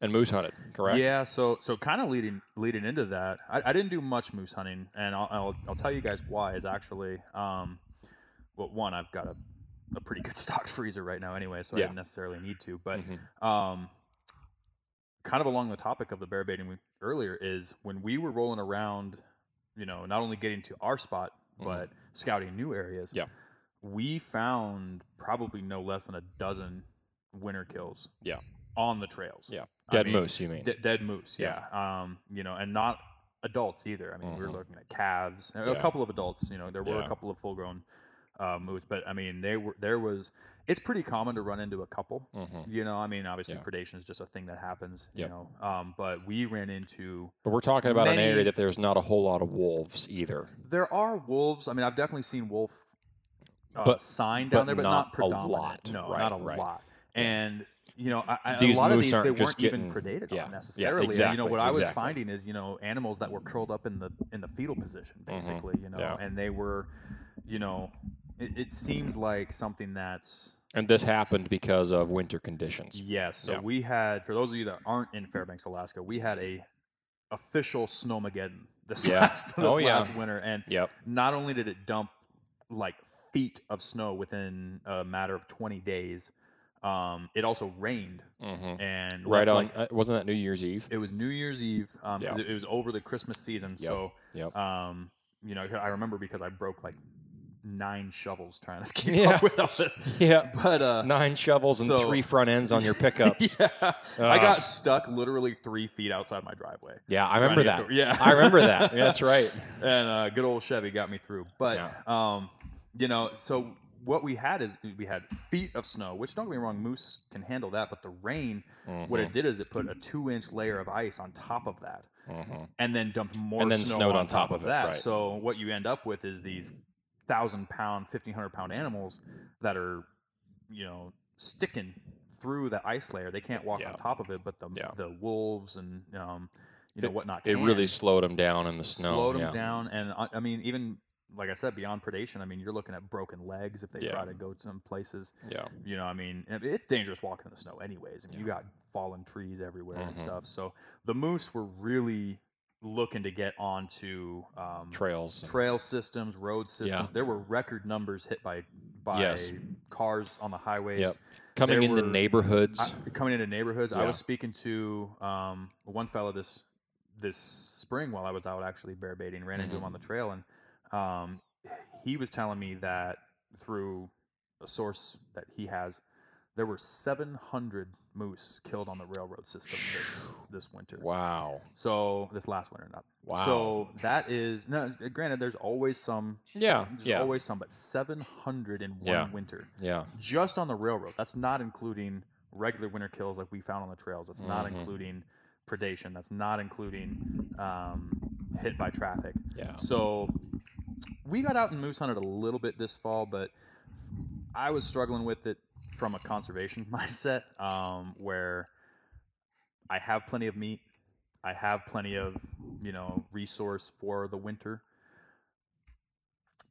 and moose hunted, correct? Yeah, so so kind of leading leading into that, I, I didn't do much moose hunting, and I'll, I'll I'll tell you guys why. Is actually, um, well, one, I've got a, a pretty good stocked freezer right now, anyway, so I Yeah. didn't necessarily need to. But Mhm. um, kind of along the topic of the bear baiting we, earlier is when we were rolling around, you know, not only getting to our spot Mhm. but scouting new areas. Yeah. we found probably no less than a dozen winter kills. Yeah. on the trails. Yeah. I Dead mean, moose, you mean? D- dead moose, yeah. Um, you know, and not adults either. I mean, we were Mhm. looking at calves, a Yeah. couple of adults. You know, there were Yeah. a couple of full-grown moose. But I mean, they were there was. It's pretty common to run into a couple. Mhm. You know, I mean, obviously Yeah. predation is just a thing that happens. Yep. You know, um, but we ran into. But we're talking about an area that there's not a whole lot of wolves either. There are wolves. I mean, I've definitely seen wolf uh, But- sign down but there, but not not, a lot. No, Right, not a right. lot. And you know, I, I, These a lot of these they weren't even predated yeah, yeah, on necessarily. And, you know, exactly, what I was finding is you know animals that were curled up in the in the fetal position, basically. You know, Mm-hmm. yeah. and they were, you know, it, it seems like something that's And this happened because of winter conditions. Yes. So Yeah. we had, for those of you that aren't in Fairbanks, Alaska, we had a official snowmageddon this Yeah. last this Oh, yeah. last winter, and Yep. not only did it dump like feet of snow within a matter of 20 days, um, it also rained hmm and Right on. like- uh, wasn't that New Year's Eve? it was New Year's Eve because Yeah. it, it was over the Christmas season. So, Yep. um, you know, I remember because I broke like nine shovels trying to keep Yeah. up with all this. Yeah. But uh, Nine shovels and so- three front ends on your pickups. yeah, I Ah. got stuck literally three feet outside my driveway, Yeah, I remember that. through- yeah. I remember that. Yeah, that's right. and uh, good old Chevy got me through. But Yeah. um, you know, so what we had is we had feet of snow, which don't get me wrong, moose can handle that. But the rain, what Mm-hmm. it did is it put a two-inch layer of ice on top of that, Mhm. and then dumped more And then snow snowed on, on top top of of it, that. right. So what you end up with is these thousand-pound, fifteen hundred-pound animals that are, you know, sticking through the ice layer. They can't walk Yeah. on top of it, but the Yeah. the wolves and um, you know It- whatnot. It can really slowed them down in the snow. slowed them yeah. down, and I, I mean, even like I said, beyond predation, I mean, you're looking at broken legs if they try to go some places. Yeah. You know, I mean, it's dangerous walking in the snow, anyways. I mean, you got fallen trees everywhere and Mhm. stuff. So the moose were really looking to get onto um, Trails. trail systems, road systems. There were record numbers hit by by Yes. cars on the highways. Yep. Coming there into were- neighborhoods. I, coming into neighborhoods. I was speaking to um, one fellow this this spring while I was out actually bear baiting. Ran into him Mhm. on the trail, and um, he was telling me that through a source that he has, there were 700 moose killed on the railroad system this this winter. wow. So this last winter, not Wow. So that is no. Granted, there's always some. Yeah. There's Yeah. always some, but 700 in one Yeah. winter yeah. just on the railroad. That's not including regular winter kills like we found on the trails. That's not Mhm. including predation. That's not including um, hit by traffic. Yeah. So we got out and moose hunted a little bit this fall, but I was struggling with it from a conservation mindset um, where I have plenty of meat. I have plenty of, you know, resource for the winter.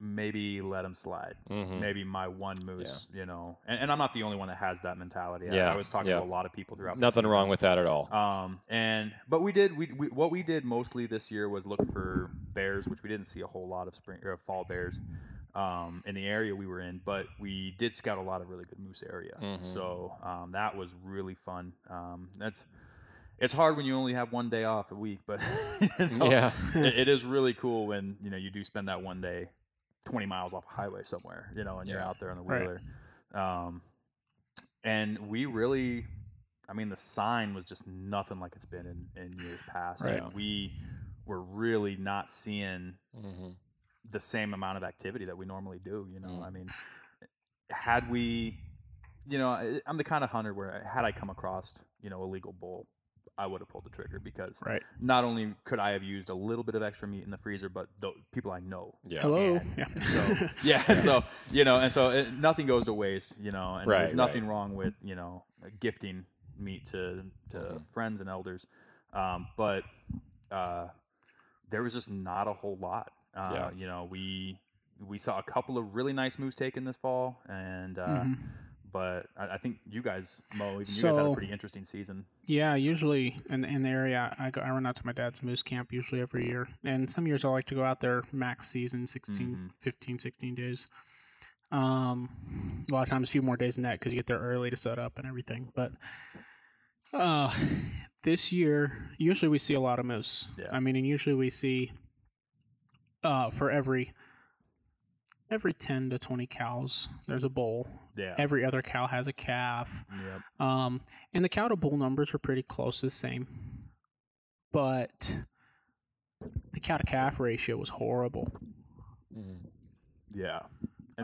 Maybe let them slide Mhm. maybe my one moose, you know. And, and I'm not the only one that has that mentality. I- Yeah, I, was talking yeah. to a lot of people throughout. the Nothing wrong with that at all. Um, and but we did we, we what we did mostly this year was look for bears, which we didn't see a whole lot of spring or fall bears um, in the area we were in, but we did scout a lot of really good moose area. Mhm. So um, that was really fun. Um, that's it's hard when you only have one day off a week, but you know, Yeah. it, it is really cool when you know you do spend that one day 20 miles off a highway somewhere, you know, and you're out there on the Right. wheeler. Um, and we really, I mean, the sign was just nothing like it's been in, in years past. Right. And we were really not seeing hmm the same amount of activity that we normally do. You know, Mm. I mean, had we, you know, I- I'm the kind of hunter where had I come across, you know, a legal bull, I would have pulled the trigger because Right. not only could I have used a little bit of extra meat in the freezer, but the people I know Yeah. Hello. Yeah. So, yeah. So you know, and so it, nothing goes to waste. You know, and Right, there's right. nothing wrong with you know gifting meat to to Mhm. friends and elders, um, but uh, there was just not a whole lot. Uh, Yeah. You know, we we saw a couple of really nice moose taken this fall, and uh, Mhm. but I, I think you guys, Mo, even you guys had a pretty interesting season. Yeah, usually in in the area, I go, I run out to my dad's moose camp usually every year, and some years I like to go out there max season 16, Mhm. 15, 16 days. Um, a lot of times a few more days than that because you get there early to set up and everything. But uh, this year, usually we see a lot of moose. Yeah. I mean, and usually we see uh, for every every ten to twenty cows, there's a bull. Yeah. Every other cow has a calf. Yep. Um, and the cow to bull numbers are pretty close to the same, but the cow to calf ratio was horrible. Mhm. Yeah.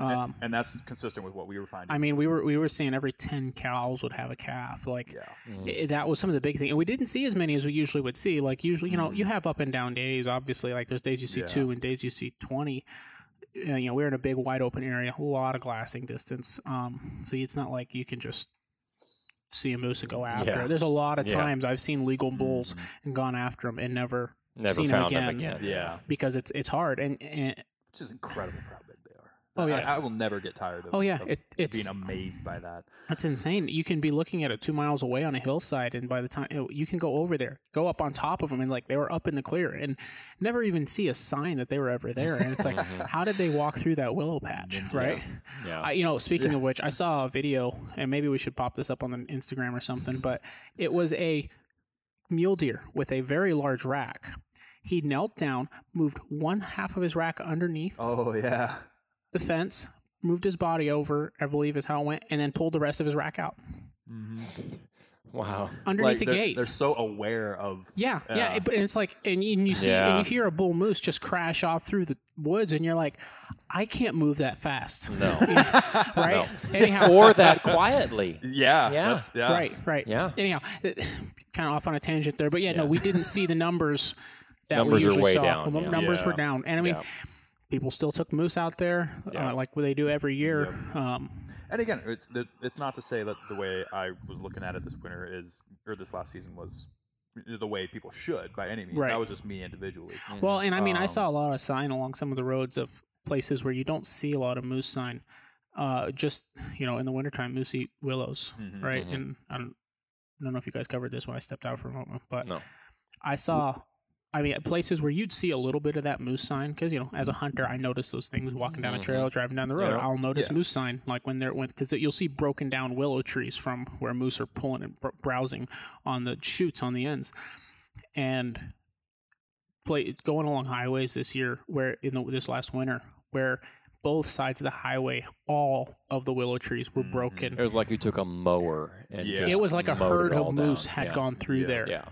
And, Um, and that's consistent with what we were finding. I mean, we were we were seeing every ten cows would have a calf. Like yeah, i- that was some of the big thing, and we didn't see as many as we usually would see. Like usually, you know, you have up and down days. Obviously, like there's days you see Yeah. two and days you see twenty. Uh, you know, we're in a big wide open area, a lot of glassing distance. Um, so it's not like you can just see a moose and go after. Yeah. There's a lot of Yeah. times I've seen legal bulls and gone after them and never Never seen 'em found them again. again. yeah, because it's it's hard and, and which is incredible for how big they are. Oh, I- yeah. I, will never get tired of. Oh, yeah, of it- it's- being amazed by that. That's insane. You can be looking at it two miles away on a hillside, and by the time you can go over there, go up on top of them, and like they were up in the clear, and never even see a sign that they were ever there. And it's like, mm-hmm. how did they walk through that willow patch, right? Yeah. I, you know, speaking of which, I saw a video, and maybe we should pop this up on the Instagram or something. But it was a mule deer with a very large rack. He knelt down, moved one half of his rack underneath Oh yeah, the fence, moved his body over, I believe is how it went, and then pulled the rest of his rack out mm-hmm. Wow. underneath like the they're, gate. they're so aware of. Yeah, yeah, Yeah. it- but it's like, and you, and you see, Yeah. and you hear a bull moose just crash off through the woods, and you're like, I can't move that fast, No. right? Anyhow, or that quietly. Yeah, Yeah. yeah, right, right. Yeah. Anyhow, kind of off on a tangent there, but yeah, no, we didn't see the numbers that Numbers we are usually way saw. down, yeah. Numbers were down, and I mean, Yeah. People still took moose out there, Yeah. uh, like what they do every year. Um, And again, it's, it's not to say that the way I was looking at it this winter is, or this last season was the way people should by any means. Right. That was just me individually. Well, and I mean, I Um, saw a lot of sign along some of the roads of places where you don't see a lot of moose sign. Uh, just you know, in the wintertime, moose eat willows, Mhm, right? mhm. And I don't, I don't know if you guys covered this when I stepped out for a moment, but No. I saw. I mean, places where you'd see a little bit of that moose sign, because you know, as a hunter, I notice those things walking down a Mhm. trail, driving down the road. Yeah. I'll notice Yeah. moose sign, like when they're when because you'll see broken down willow trees from where moose are pulling and browsing on the shoots on the ends, and play going along highways this year where in the, this last winter where both sides of the highway all of the willow trees were Mhm. broken It was like you took a mower and Yeah. just it was like a herd of moose down. had yeah. gone through Yeah. there Yeah.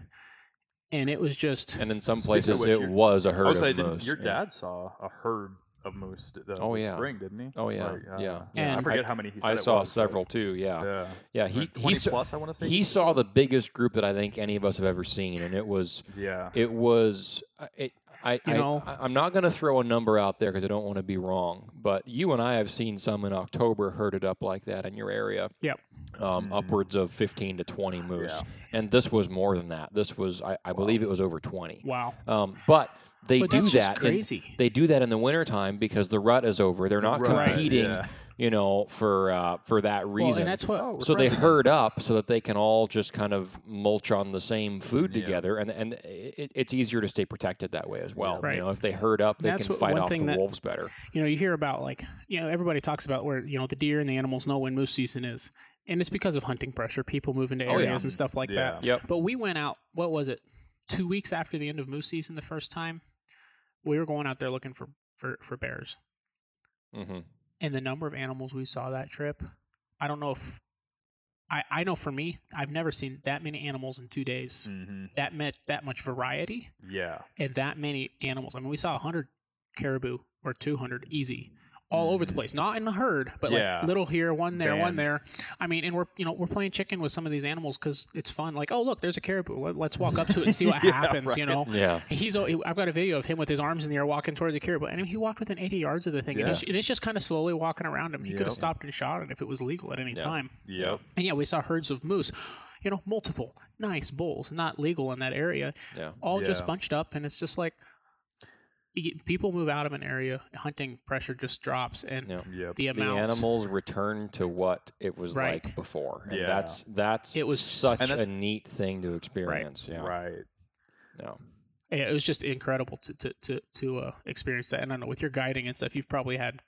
And it was just And in some places, it your- was a herd I was of saying, didn't, moose. your yeah. dad saw a herd of moose the, Oh, this yeah. spring, didn't he? Oh, yeah. Like, uh, Yeah. And I forget I- how many he said I saw was, but- several too. Yeah. Yeah, Yeah. He, Like he, 20 saw, plus. I want to say he saw the biggest group that I think any of us have ever seen, and it was Yeah, it was uh, it. I, You I, know- I, I'm not going to throw a number out there because I don't want to be wrong, but you and I have seen some in October herded up like that in your area. Yep. Um, Mhm. Upwards of 15 to 20 moose. Yeah. And this was more than that. This was, I, I believe it was over 20. wow Um, but they but do that's just that. in- crazy they do that in the wintertime because the rut is over. They're not Right, competing, yeah. you know, for uh, for that well, reason. and that's what Oh, so they herd up so that they can all just kind of mulch on the same food Yeah. together, and and it, it's easier to stay protected that way as well. Right. You know, if they herd up, they That's can what- fight one off the thing that- wolves better. you know you hear about like you know everybody talks about where you know the deer and the animals know when moose season is and it's because of hunting pressure people move into Oh, yeah. areas and stuff like Yeah. that Yep. but we went out what was it two weeks after the end of moose season the first time we were going out there looking for for, for bears. Hmm and the number of animals we saw that trip i don't know if i i know for me i've never seen that many animals in two days. Mhm. that met that much variety Yeah, and that many animals. I mean, we saw 100 caribou or 200 easy all over the Mhm. place, not in the herd, but Yeah. like little here, one there, one there. I mean, and we're you know we're playing chicken with some of these animals because it's fun. Like, oh look, there's a caribou. Let, us walk up to it and see what Yeah, happens. You know. Yeah. He's. I've got a video of him with his arms in the air walking towards the caribou, and he walked within 80 yards of the thing, and, it's, and it's just kind of slowly walking around him. He could have stopped and shot it if it was legal at any Yeah. time. yep. And yeah, we saw herds of moose, you know, multiple nice bulls, not legal in that area, Yeah. all just bunched up, and it's just like people move out of an area, hunting pressure just drops, and Yeah. Yep. the The animals return to what it was Right. like before, and Yeah. that's that's It was- such And a neat thing to experience. Yeah. Right. No. Yeah, it was just incredible to to to, to uh, experience that. And I know with your guiding and stuff, you've probably had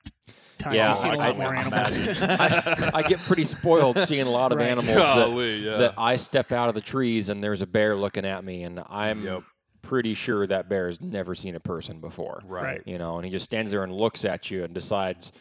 times Yeah, you've seen a I- lot I- more I animals. I, I get pretty spoiled seeing a lot of Right. animals that, yeah. that I step out of the trees and there's a bear looking at me, and I'm Yep. Pretty sure that bear has never seen a person before. right. You know, and he just stands there and looks at you and decides,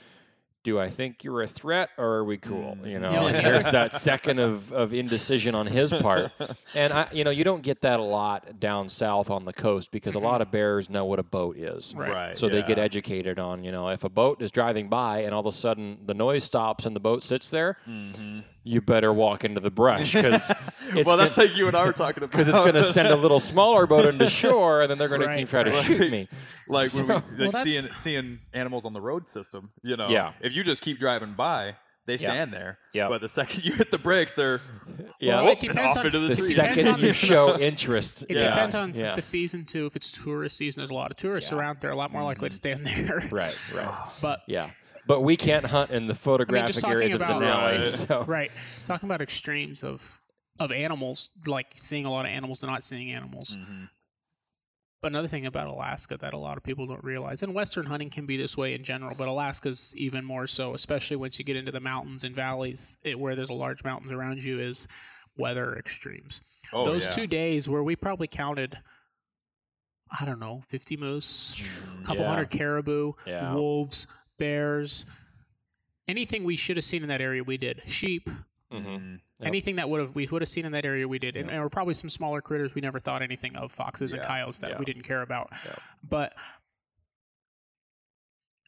do I think you're a threat or are we cool? Mm. You know, Yeah, and there's that second of, of indecision on his part. And I, you know, you don't get that a lot down south on the coast because a lot of mm-hmm. bears know what a boat is. Right. Right. So they get educated on, you know, if a boat is driving by and all of a sudden the noise stops and the boat sits there, mm-hmm. You better walk into the brush because it's well, that's gonna- like you and I were talking about. because it's going to send a little smaller boat into shore, and then they're going Right, to try to right. shoot me. like when we, like Well, seeing seeing animals on the road system. You know, Yeah. If you just keep driving by, they Yeah. stand there. Yeah. But the second you hit the brakes, they're Yeah, Well, it depends off on- into the, the trees. Second on you show interest, It Yeah. depends on yeah. the season too. If it's tourist season, there's a lot of tourists Yeah. around. They're a lot more likely to mm-hmm. stand there. right, right, But yeah. But we can't hunt in the photographic talking areas of about- Denali. Right. So right, talking about extremes of of animals, like seeing a lot of animals to not seeing animals. Mhm. But another thing about Alaska that a lot of people don't realize, and Western hunting can be this way in general, but Alaska's even more so, especially once you get into the mountains and valleys it, where there's a large mountains around you, is weather extremes. Oh, Those yeah. two days where we probably counted, I don't know, 50 moose, a couple Yeah. hundred caribou, Yeah. wolves, bears, anything we should have seen in that area, we did. Sheep, mhm. Mhm. Yep. anything that would have we would have seen in that area, we did. And, Yep. and were probably some smaller critters we never thought anything of, foxes and Yeah. coyotes that Yeah. we didn't care about. Yep. But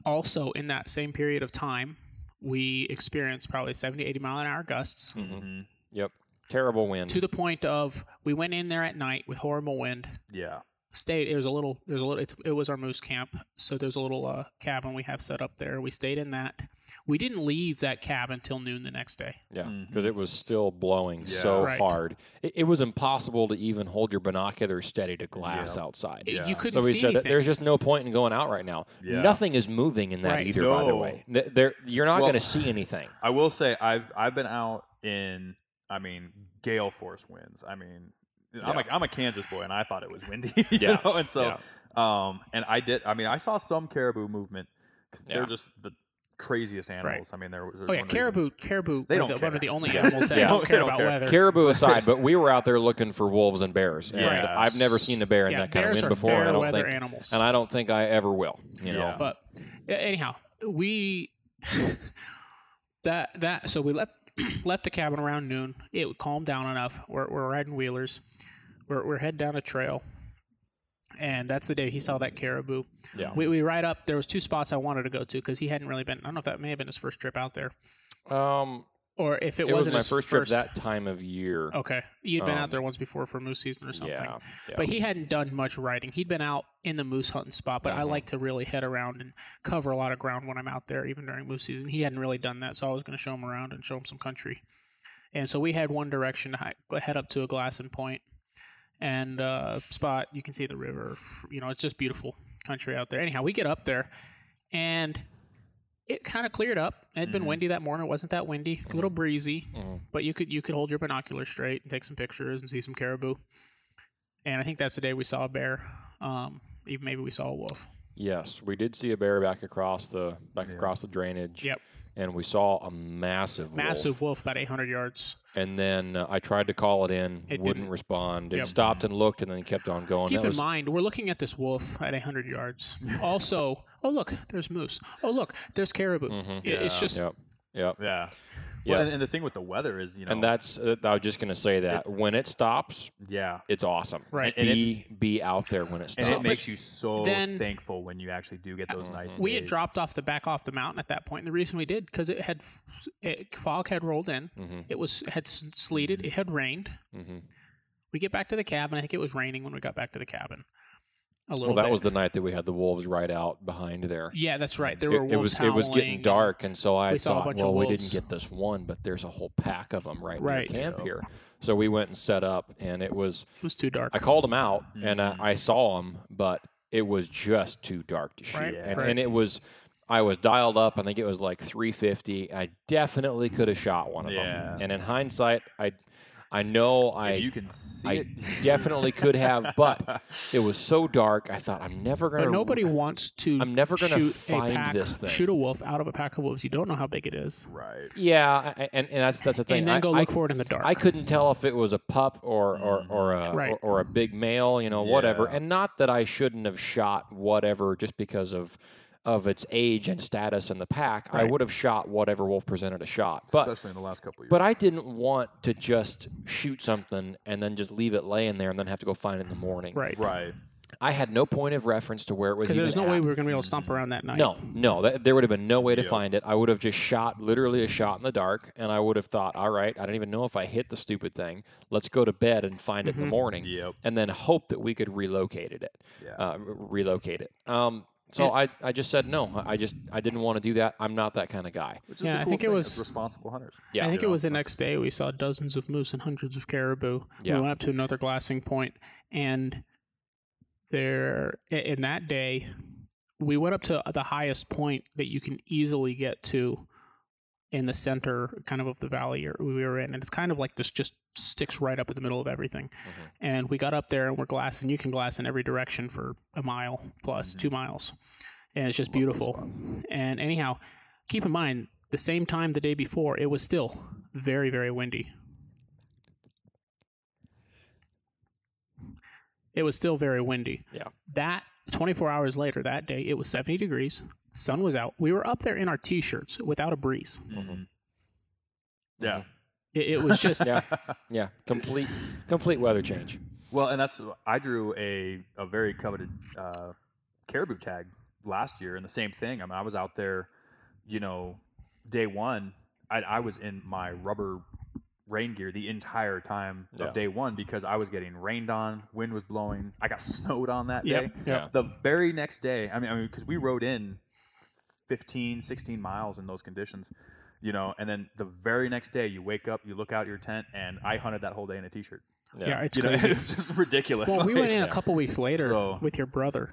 also in that same period of time, we experienced probably 70, 80 mile an hour gusts Mhm. Mhm. Yep. Terrible wind. to the point of we went in there at night with horrible wind. Yeah. Stayed. It was a little. There's a little. It's, it was our moose camp. So there's a little uh, cabin we have set up there. We stayed in that. We didn't leave that cabin till noon the next day. Yeah, because it was still blowing Yeah. so Right. hard. It, it was impossible to even hold your binoculars steady to glass Yeah. outside. Yeah. You couldn't So we see said that anything. there's just no point in going out right now. Yeah. Nothing is moving in that Right. either, by the way. There, you're not Well- going to see anything. I will say I've I've been out in I mean gale force winds. I mean I'm Yeah. a I'm a Kansas boy and I thought it was windy. you Yeah. know? And so um and I did I mean I saw some caribou movement 'cause Yeah. they're just the craziest animals. I mean there was there's Oh yeah, one reason- caribou. Caribou. They are don't the, one care. of the only animals that Yeah. don't They care don't about care. weather. Caribou aside, but we were out there looking for wolves and bears. And Yes. I've never seen a bear in yeah, that kind of bears wind are before. and I don't weather think, animals. and I don't think I ever will. You know, Yeah. But anyhow, we that that so we left left the cabin around noon. It would calm down enough. We're, we're riding wheelers. We're we're heading down a trail, and that's the day he saw that caribou. yeah. We we ride up. There was two spots I wanted to go to because he hadn't really been. I don't know if that may have been his first trip out there, Um, or if it, it was wasn't my his first trip that time of year. Okay, you'd been Um, out there once before for moose season or something. yeah, yeah. But he hadn't done much riding. He'd been out in the moose hunting spot, but I Mhm. like to really head around and cover a lot of ground when I'm out there, even during moose season. He hadn't really done that, so I was going to show him around and show him some country. And so we had one direction to head up to a glassing point and uh, spot. You can see the river. You know, it's just beautiful country out there. Anyhow, we get up there, and it kind of cleared up. It had been Mhm. windy that morning. It wasn't that windy. A little breezy, Mhm. but you could you could hold your binoculars straight and take some pictures and see some caribou. And I think that's the day we saw a bear. Um, even maybe we saw a wolf. Yes, we did see a bear back across the back Yeah. across the drainage. Yep. And we saw a massive, Massive wolf. wolf, about 800 yards. And then uh, I tried to call it in, It wouldn't didn't. respond. It Yep. stopped and looked, and then kept on going. Keep That in was- mind, we're looking at this wolf at 800 yards. also, oh look, there's moose. Oh look, there's caribou. Mhm. It- It's just Yep. Yep. Yeah. Yeah. Well, and, and the thing with the weather is, you know, And that's uh, I was just going to say that It's- when it stops, yeah, it's awesome. Right. And it- Be be out there when it and stops. it makes you so then- thankful when you actually do get those nice. we had dropped off the back off the mountain at that point. And the reason we did because it had it, fog had rolled in. Mhm. It was had s- sleeted. It had rained. Mhm. We get back to the cabin. I think it was raining when we got back to the cabin. A Well, that bit. was the night that we had the wolves right out behind there. Yeah, that's right. There It, were it wolves was it was getting dark, and so I we saw a thought, bunch of well, we didn't get this one, but there's a whole pack of them right, Right. near camp Yep. here. So we went and set up, and it was It was too dark. I called them out, and Mm-hmm. I, I saw them, but it was just too dark to shoot, Right, and, right. and it was. I was dialed up. I think it was like 350. I definitely could have shot one of Yeah. them. And in hindsight, I, I know I, you can see I it. definitely could have, but it was so dark. I thought I'm never gonna. But nobody wants to. I'm never gonna shoot find a pack, this thing. Shoot a wolf out of a pack of wolves. You don't know how big it is, right. Yeah, I- and, and that's that's the thing. and then I, go I- look for it in the dark. I couldn't tell if it was a pup or or, mm-hmm. or a Right. or, or a big male, you know, whatever. And not that I shouldn't have shot whatever just because of of its age and status in the pack, I would have shot whatever wolf presented a shot. But especially in the last couple of years. but I didn't want to just shoot something and then just leave it laying there and then have to go find it in the morning. Right. right. I had no point of reference to where it was. Because there's even no way we were going to be able to stomp around that night. No, no, that, there would have been no way to Yep. find it. I would have just shot literally a shot in the dark, and I would have thought, all right, I don't even know if I hit the stupid thing. Let's go to bed and find it in the morning, Yep. and then hope that we could relocate it. Yeah. Uh, relocate it. Um, so I, I just said no. I just I didn't want to do that. I'm not that kind of guy. Which is Yeah, the I cool think it was- responsible hunters. Yeah. I think it know, was the next day we saw dozens of moose and hundreds of caribou. Yeah. We went up to another glassing point, and there in that day we went up to the highest point that you can easily get to in the center kind of of the valley we were in and it's kind of like this just sticks right up in the middle of everything. And we got up there and we're glassing. You can glass in every direction for a mile plus, two miles. And it's just beautiful. and anyhow keep in mind the same time the day before it was still very very windy. It was still very windy. Yeah. that 24 hours later that day it was 70 degrees sun was out. We were up there in our t-shirts without a breeze. Mm-hmm. Yeah. Mm-hmm. It, it was just Yeah, yeah, complete complete weather change. Well, and that's I drew a a very coveted uh, caribou tag last year, and the same thing. I mean, I was out there, you know, day one. I, I was in my rubber rain gear the entire time Yeah. of day one because I was getting rained on, wind was blowing. I got snowed on that Yep, day. yep. The very next day, I mean, I mean, because we rode in 15, 16 miles in those conditions, you know, and then the very next day, you wake up, you look out your tent, and I hunted that whole day in a t-shirt. yeah, it's You know, crazy it's just ridiculous. Well, we went Like, in a couple weeks later So- with your brother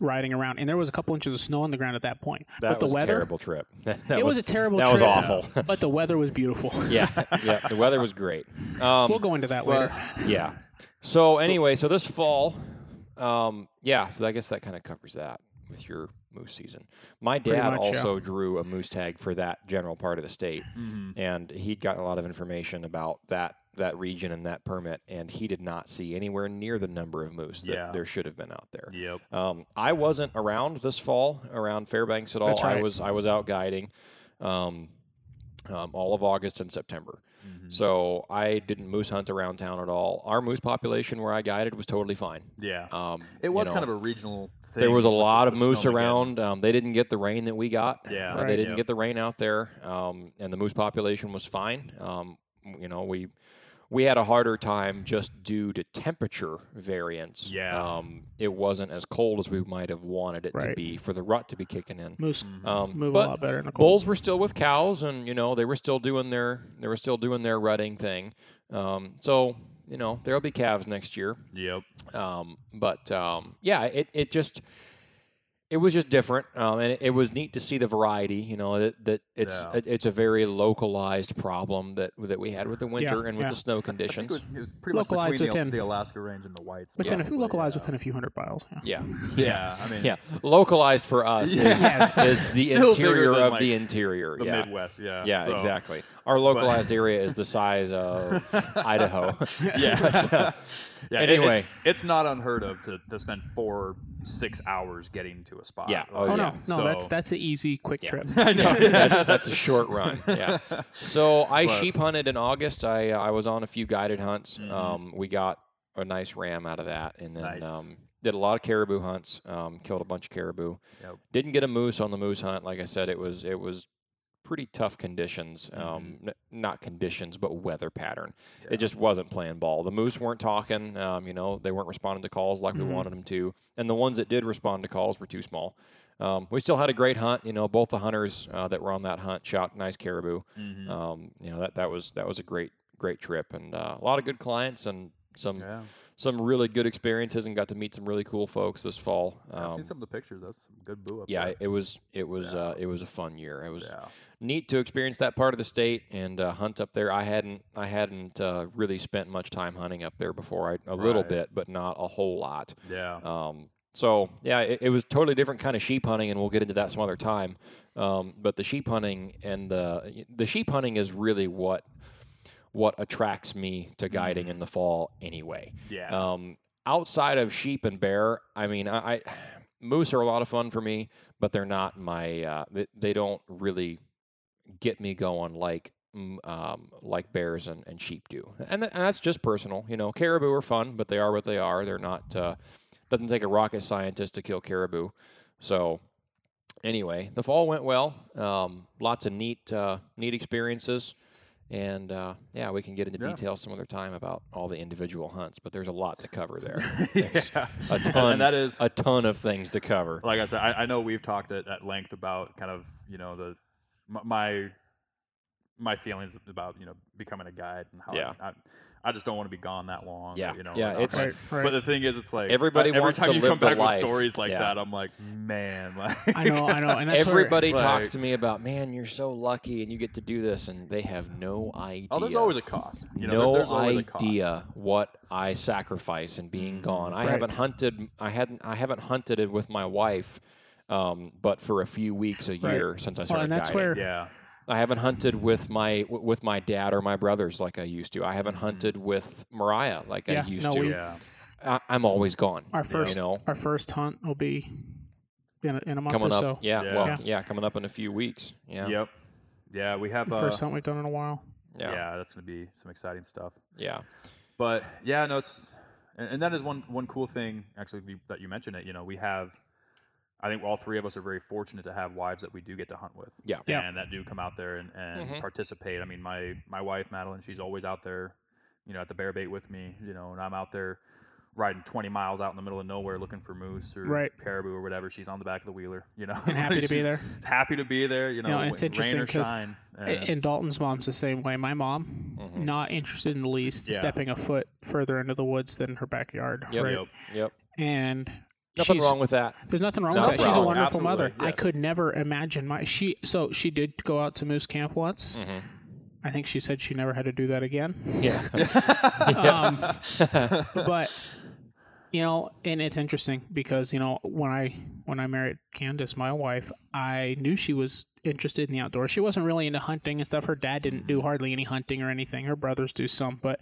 riding around, and there was a couple inches of snow on the ground at that point. That but the was weather, a terrible trip. That it was, a terrible That was awful. but the weather was beautiful. yeah, yeah. The weather was great. Um, we'll go into that Well, later. yeah. So anyway, so this fall, um, yeah. So I guess that kind of covers that with your moose season. My dad much, yeah. also drew a moose tag for that general part of the state, mhm. and he'd gotten a lot of information about that that region and that permit, and he did not see anywhere near the number of moose that Yeah. there should have been out there. Yep. Um, I wasn't around this fall around Fairbanks at all. I was I was out guiding um, um, all of August and September. Mhm. So I didn't moose hunt around town at all. Our moose population where I guided was totally fine. Yeah. Um, it was you kind of a regional thing. there was a lot of moose around. Um, they didn't get the rain that we got. Yeah. Uh, Right. they didn't Yep. get the rain out there, um, and the moose population was fine. Um, you know, we we had a harder time just due to temperature variance. Yeah. um, it wasn't as cold as we might have wanted it to be for the rut to be kicking in. Moose Um, move but a lot better in the cold. bulls were still with cows, and you know they were still doing their they were still doing their rutting thing. Um, so you know there'll be calves next year. Yep. Um, but um, yeah, it, it just it was just different, um, and it, it was neat to see the variety. You know that, that it's Yeah. it, it's a very localized problem that that we had with the winter and with yeah. the snow conditions. it was, it was pretty much Localized between within- the Alaska Range and the whites. within a few probably, localized yeah. within a few hundred miles. Yeah. yeah, Yeah. I mean, yeah, localized for us Yes. is, is the interior of like, the interior. the yeah. Midwest. Yeah. Yeah, so- exactly. Our localized area is the size of Idaho. Yeah. yeah. it- Anyway. it's, it's not unheard of to, to spend four, six hours getting to a spot. Yeah. Oh, Oh no, yeah. no, so- that's that's an easy, quick Yeah. trip. that's that's a short run. Yeah. So I But- sheep hunted in August. I uh, I was on a few guided hunts. Mhm. Um, we got a nice ram out of that, and then Nice. um, did a lot of caribou hunts. Um, killed a bunch of caribou. Yep. Didn't get a moose on the moose hunt. Like I said, it was it was pretty tough conditions. Um, n- not conditions, but weather pattern. Yeah. It just wasn't playing ball. The moose weren't talking. Um, you know, they weren't responding to calls like Mhm. we wanted them to, and the ones that did respond to calls were too small. Um, we still had a great hunt. You know, both the hunters uh, that were on that hunt shot nice caribou. Mhm. Um, you know that that was that was a great great trip and uh, a lot of good clients and some yeah. some really good experiences and got to meet some really cool folks this fall. I've Um, seen some of the pictures. That's some good boo up yeah, there. it was it was Yeah. uh, it was a fun year. It was Yeah. Neat to experience that part of the state and uh, hunt up there. I hadn't I hadn't uh, really spent much time hunting up there before. I, a little bit, but not a whole lot. Yeah. Um, so yeah, it, it was totally different kind of sheep hunting, and we'll get into that some other time. Um, but the sheep hunting and the the sheep hunting is really what what attracts me to guiding in the fall anyway. yeah. Um, outside of sheep and bear, I mean, I, I moose are a lot of fun for me, but they're not my. Uh, they, they don't really get me going like mm, um, like bears and, and sheep do, and, th- and that's just personal. You know, caribou are fun, but they are what they are. They're not. Uh, doesn't take a rocket scientist to kill caribou. So anyway, the fall went well. Um, lots of neat uh, neat experiences. And uh, yeah, we can get into Yeah. details some other time about all the individual hunts, but there's a lot to cover there. yeah. a ton, and that is a ton of things to cover. like I said, I, I know we've talked at, at length about kind of you know the my my feelings about you know becoming a guide and how Yeah. I, I, I just don't want to be gone that long. Yeah. you know. Yeah, it's- Right, right. But the thing is, it's like Everybody every wants time to you live come back life. with stories like Yeah. that, I'm like, man, like I know, I know, and that's where- Everybody talks Like- to me about, man, you're so lucky and you get to do this, and they have no idea. oh, there's always a cost. You know, no there- there's always a cost. idea what I sacrifice in being mm-hmm. gone. I Right. haven't hunted. I hadn't. I haven't hunted it with my wife, um, but for a few weeks a Right. year since I Well, started and that's guiding. where Yeah, I haven't hunted with my with my dad or my brothers like I used to. I haven't hunted with Mariah like Yeah, I used no, to. we- yeah. I, I'm always gone. our first you know, our first hunt will be in a, in a month coming or up. so. Yeah, Yeah. well, Yeah. yeah. coming up in a few weeks. Yeah, Yep. Yeah, we have. The Uh, first hunt we've done in a while. yeah, yeah, that's gonna be some exciting stuff. yeah. But yeah, no, it's and, and that is one one cool thing actually that you mentioned it. You know, we have. I think all three of us are very fortunate to have wives that we do get to hunt with. Yeah. Yeah. And that do come out there and, and Mhm. participate. I mean, my my wife Madeline, she's always out there, you know, at the bear bait with me. You know, and I'm out there riding 20 miles out in the middle of nowhere looking for moose or Right. caribou or whatever. She's on the back of the wheeler. You know, And happy to be there. Happy to be there. You know, know, it's rain interesting or 'cause shine. And- And Dalton's mom's the same way. My mom, Mhm. not interested in the least, Yeah. stepping a foot further into the woods than her backyard. Yep. Right? Yep. Yep. And Nothing she's, wong with that. There's nothing wrong No with that. She's a wonderful mother. Absolutely, I yes. could never imagine my she. So she did go out to moose camp once. Mhm. I think she said she never had to do that again. Yeah. um, but you know, and it's interesting because you know when I when I married Candace, my wife, I knew she was interested in the outdoors. She wasn't really into hunting and stuff. Her dad didn't do hardly any hunting or anything. Her brothers do some, but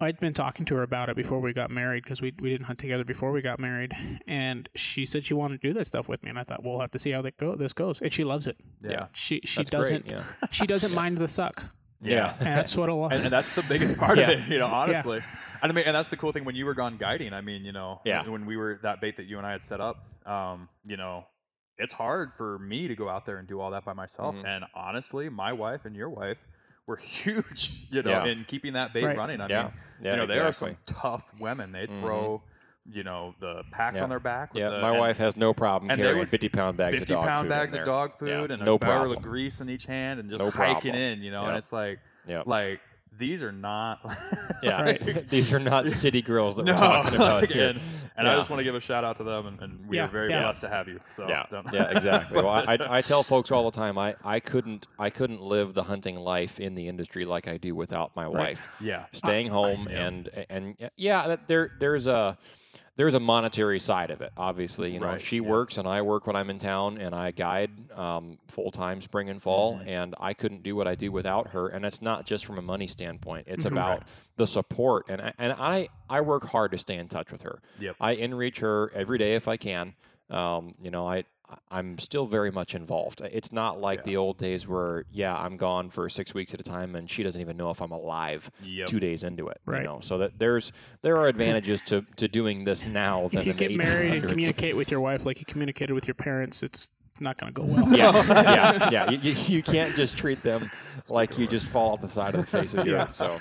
I'd been talking to her about it before we got married because we we didn't hunt together before we got married, and she said she wanted to do that stuff with me, and I thought we'll have to see how that go this goes, and she loves it. yeah. She she That's doesn't yeah. she doesn't mind the suck, Yeah. and that's what a lot. and, and that's the biggest part Yeah. of it, you know, honestly. yeah. And I mean, and that's the cool thing when you were gone guiding. I mean, you know, Yeah. when we were that bait that you and I had set up, um, you know, it's hard for me to go out there and do all that by myself. Mhm. And honestly, my wife and your wife were huge, you know, Yeah. in keeping that bait Right. running. I Yeah. mean, Yeah, you know, they are some tough women. They Mhm. throw, you know, the packs Yeah. on their back. with Yeah, the- my and wife has no problem carrying would- 50 pound bags 50 of dog pound food in bags there. of dog food Yeah, and no a barrel problem. of grease in each hand and just No hiking problem. in, you know, and it's like, Yep. like these are not Yeah, Right. these are not city girls that no, we're talking about like, here. and, and I just want to give a shout out to them, and, and we Yeah, are very yeah. blessed to have you. So yeah, yeah, exactly. Well, I, I tell folks all the time, I, I couldn't I couldn't live the hunting life in the industry like I do without my wife. yeah, Staying home Yeah. and and yeah, there there's a there's a monetary side of it. Obviously, you know, Right, she yeah. works and I work when I'm in town, and I guide um, full time spring and fall, Mm-hmm. and I couldn't do what I do without her. And it's not just from a money standpoint; it's Mm-hmm. about the support. And I, and I I work hard to stay in touch with her. Yep. I in reach her every day if I can. Um, you know, I I'm still very much involved. It's not like Yeah. the old days where yeah, I'm gone for six weeks at a time and she doesn't even know if I'm alive Yep. two days into it. Right. You know, so that there's there are advantages to, to doing this now than if you in the get married and communicate with your wife like you communicated with your parents, it's not going to go well. yeah, yeah, yeah. You, you, you can't just treat them like you just fall off the side of the face of the Yeah. earth. So,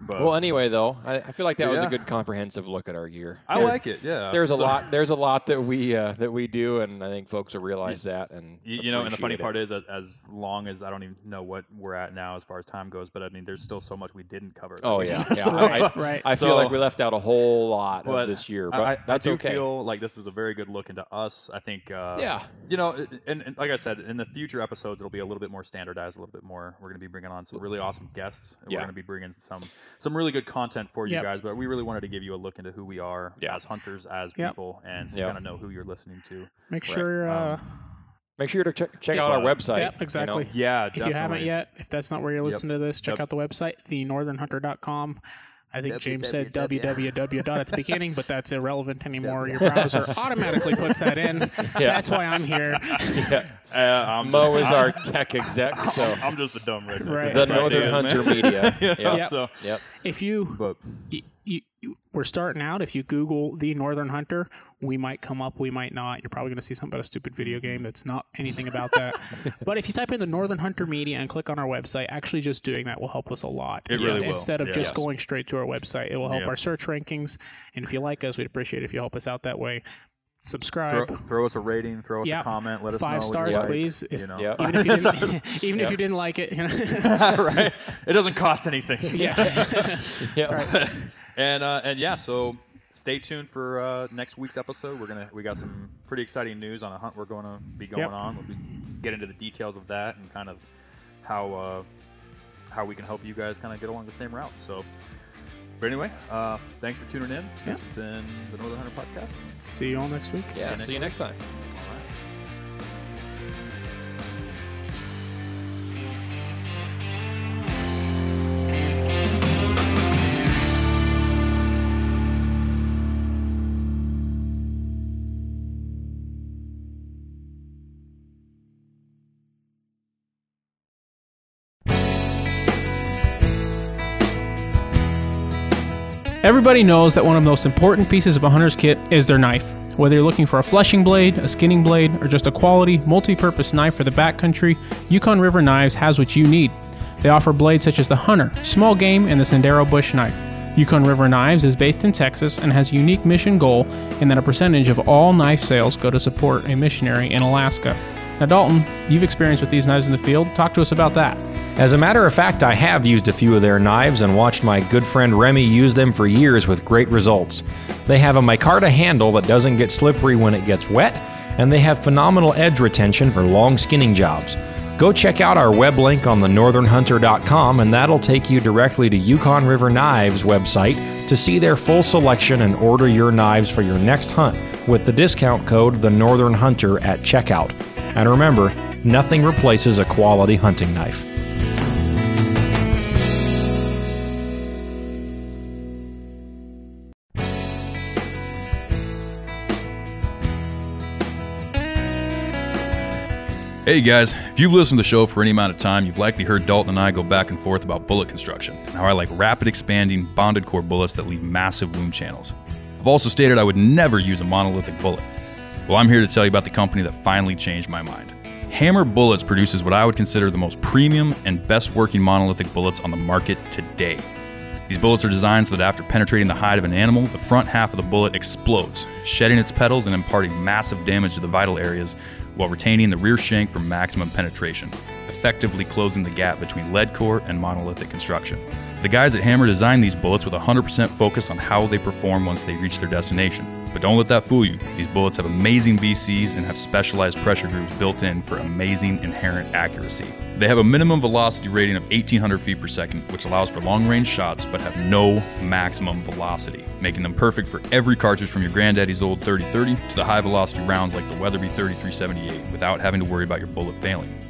But well, anyway, though, I, I feel like that was a good comprehensive look at our year. I There- like it. Yeah, There's a lot. There's a lot that we uh, that we do, and I think folks will realize that. And You, you know, and the funny it. part is, as long as I don't even know what we're at now as far as time goes, but I mean, there's still so much we didn't cover. Oh yeah, yeah. So- I, I, right. I feel So- like we left out a whole lot of this year, but I, I- that's I do okay. feel like this was a very good look into us. I think. Uh, Yeah. You know, and, and like I said, in the future episodes, it'll be a little bit more standardized, a little bit more. We're going to be bringing on some really awesome guests. and Yeah. We're going to be bringing some some really good content for you Yep. guys. But we really wanted to give you a look into who we are Yeah. as hunters, as Yep. people, and so Yeah. you kind of know who you're listening to. Make sure, uh, Make sure to check, check Yeah, out our but- website. Yep, you know. exactly. Yeah, if you haven't yet, if that's not where you're Yep. listening to this, check Yep. out the website, thenorthernhunter.com. I think James said www dot at the beginning, but that's irrelevant anymore. Your browser automatically puts that in. That's why I'm here. Uh, I'm Mo just, is our tech exec, so I'm just a dumb redneck. Right. the Northern Hunter man. Media. You know, Yep. So, Yep. If you but y- y- y- we're starting out. If you Google the Northern Hunter, we might come up, we might not. You're probably going to see something about a stupid video mm-hmm. game that's not anything about that. but if you type in the Northern Hunter Media and click on our website, actually just doing that will help us a lot. It really will. Instead of Yeah. just Yes. going straight to our website, it will help Yeah. our search rankings. And if you like us, we'd appreciate it if you help us out that way. Subscribe. throw us a rating, throw us Yeah. a comment, let us know. Five what you stars, like, please. If, You know. Yep. Even if you didn't, even if you didn't like it, you know. right? It doesn't cost anything. yeah. Yep. And uh, and yeah, so stay tuned for uh, next week's episode. We're gonna we got some pretty exciting news on a hunt we're going to be going Yep. on. We'll be, get into the details of that and kind of how uh, how we can help you guys kind of get along the same route. So. But anyway, uh, thanks for tuning in. This has been the Northern Hunter Podcast. See you all next week. Yeah. next See you next time. Everybody knows that one of the most important pieces of a hunter's kit is their knife. Whether you're looking for a fleshing blade, a skinning blade, or just a quality, multi purpose knife for the backcountry, Yukon River Knives has what you need. They offer blades such as the Hunter, Small Game, and the Sendero Bush Knife. Yukon River Knives is based in Texas and has a unique mission goal in that a percentage of all knife sales go to support a missionary in Alaska. Now, Dalton, you've experienced with these knives in the field. Talk to us about that. As a matter of fact, I have used a few of their knives and watched my good friend Remy use them for years with great results. They have a micarta handle that doesn't get slippery when it gets wet, and they have phenomenal edge retention for long skinning jobs. Go check out our web link on the northernhunter.com, and that'll take you directly to Yukon River Knives website to see their full selection and order your knives for your next hunt with the discount code the Northern Hunter at checkout. And remember, nothing replaces a quality hunting knife. Hey guys, if you've listened to the show for any amount of time, you've likely heard Dalton and I go back and forth about bullet construction and how I like rapid expanding bonded core bullets that leave massive wound channels. I've also stated I would never use a monolithic bullet. Well, I'm here to tell you about the company that finally changed my mind. Hammer Bullets produces what I would consider the most premium and best working monolithic bullets on the market today. These bullets are designed so that after penetrating the hide of an animal, the front half of the bullet explodes, shedding its petals and imparting massive damage to the vital areas while retaining the rear shank for maximum penetration, effectively closing the gap between lead core and monolithic construction. The guys at Hammer designed these bullets with 100% focus on how they perform once they reach their destination. But don't let that fool you. These bullets have amazing BCs and have specialized pressure groups built in for amazing inherent accuracy. They have a minimum velocity rating of 1800 feet per second, which allows for long range shots but have no maximum velocity, making them perfect for every cartridge from your granddaddy's old 3030 to the high velocity rounds like the Weatherby 3378 without having to worry about your bullet failing.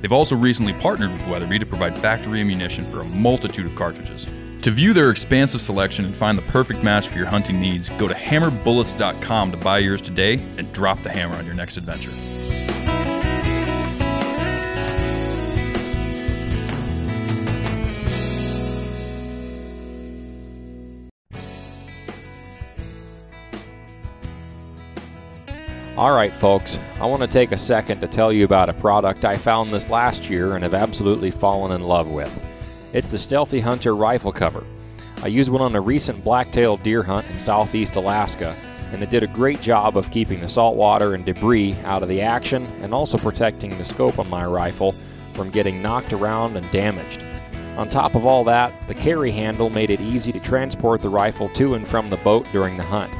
They've also recently partnered with Weatherby to provide factory ammunition for a multitude of cartridges. To view their expansive selection and find the perfect match for your hunting needs, go to hammerbullets.com to buy yours today and drop the hammer on your next adventure. All right, folks, I want to take a second to tell you about a product I found this last year and have absolutely fallen in love with. It's the Stealthy Hunter rifle cover. I used one on a recent black-tailed deer hunt in southeast Alaska, and it did a great job of keeping the saltwater and debris out of the action and also protecting the scope on my rifle from getting knocked around and damaged. On top of all that, the carry handle made it easy to transport the rifle to and from the boat during the hunt.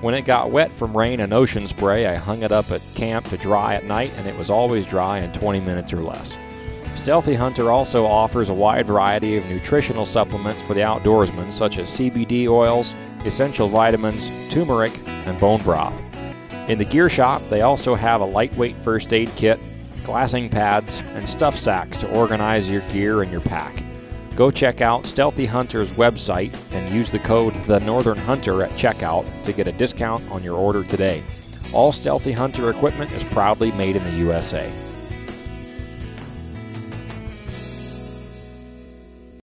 When it got wet from rain and ocean spray, I hung it up at camp to dry at night, and it was always dry in 20 minutes or less. Stealthy Hunter also offers a wide variety of nutritional supplements for the outdoorsman, such as CBD oils, essential vitamins, turmeric, and bone broth. In the gear shop, they also have a lightweight first aid kit, glassing pads, and stuff sacks to organize your gear and your pack. Go check out Stealthy Hunter's website and use the code The Northern Hunter at checkout to get a discount on your order today. All Stealthy Hunter equipment is proudly made in the USA.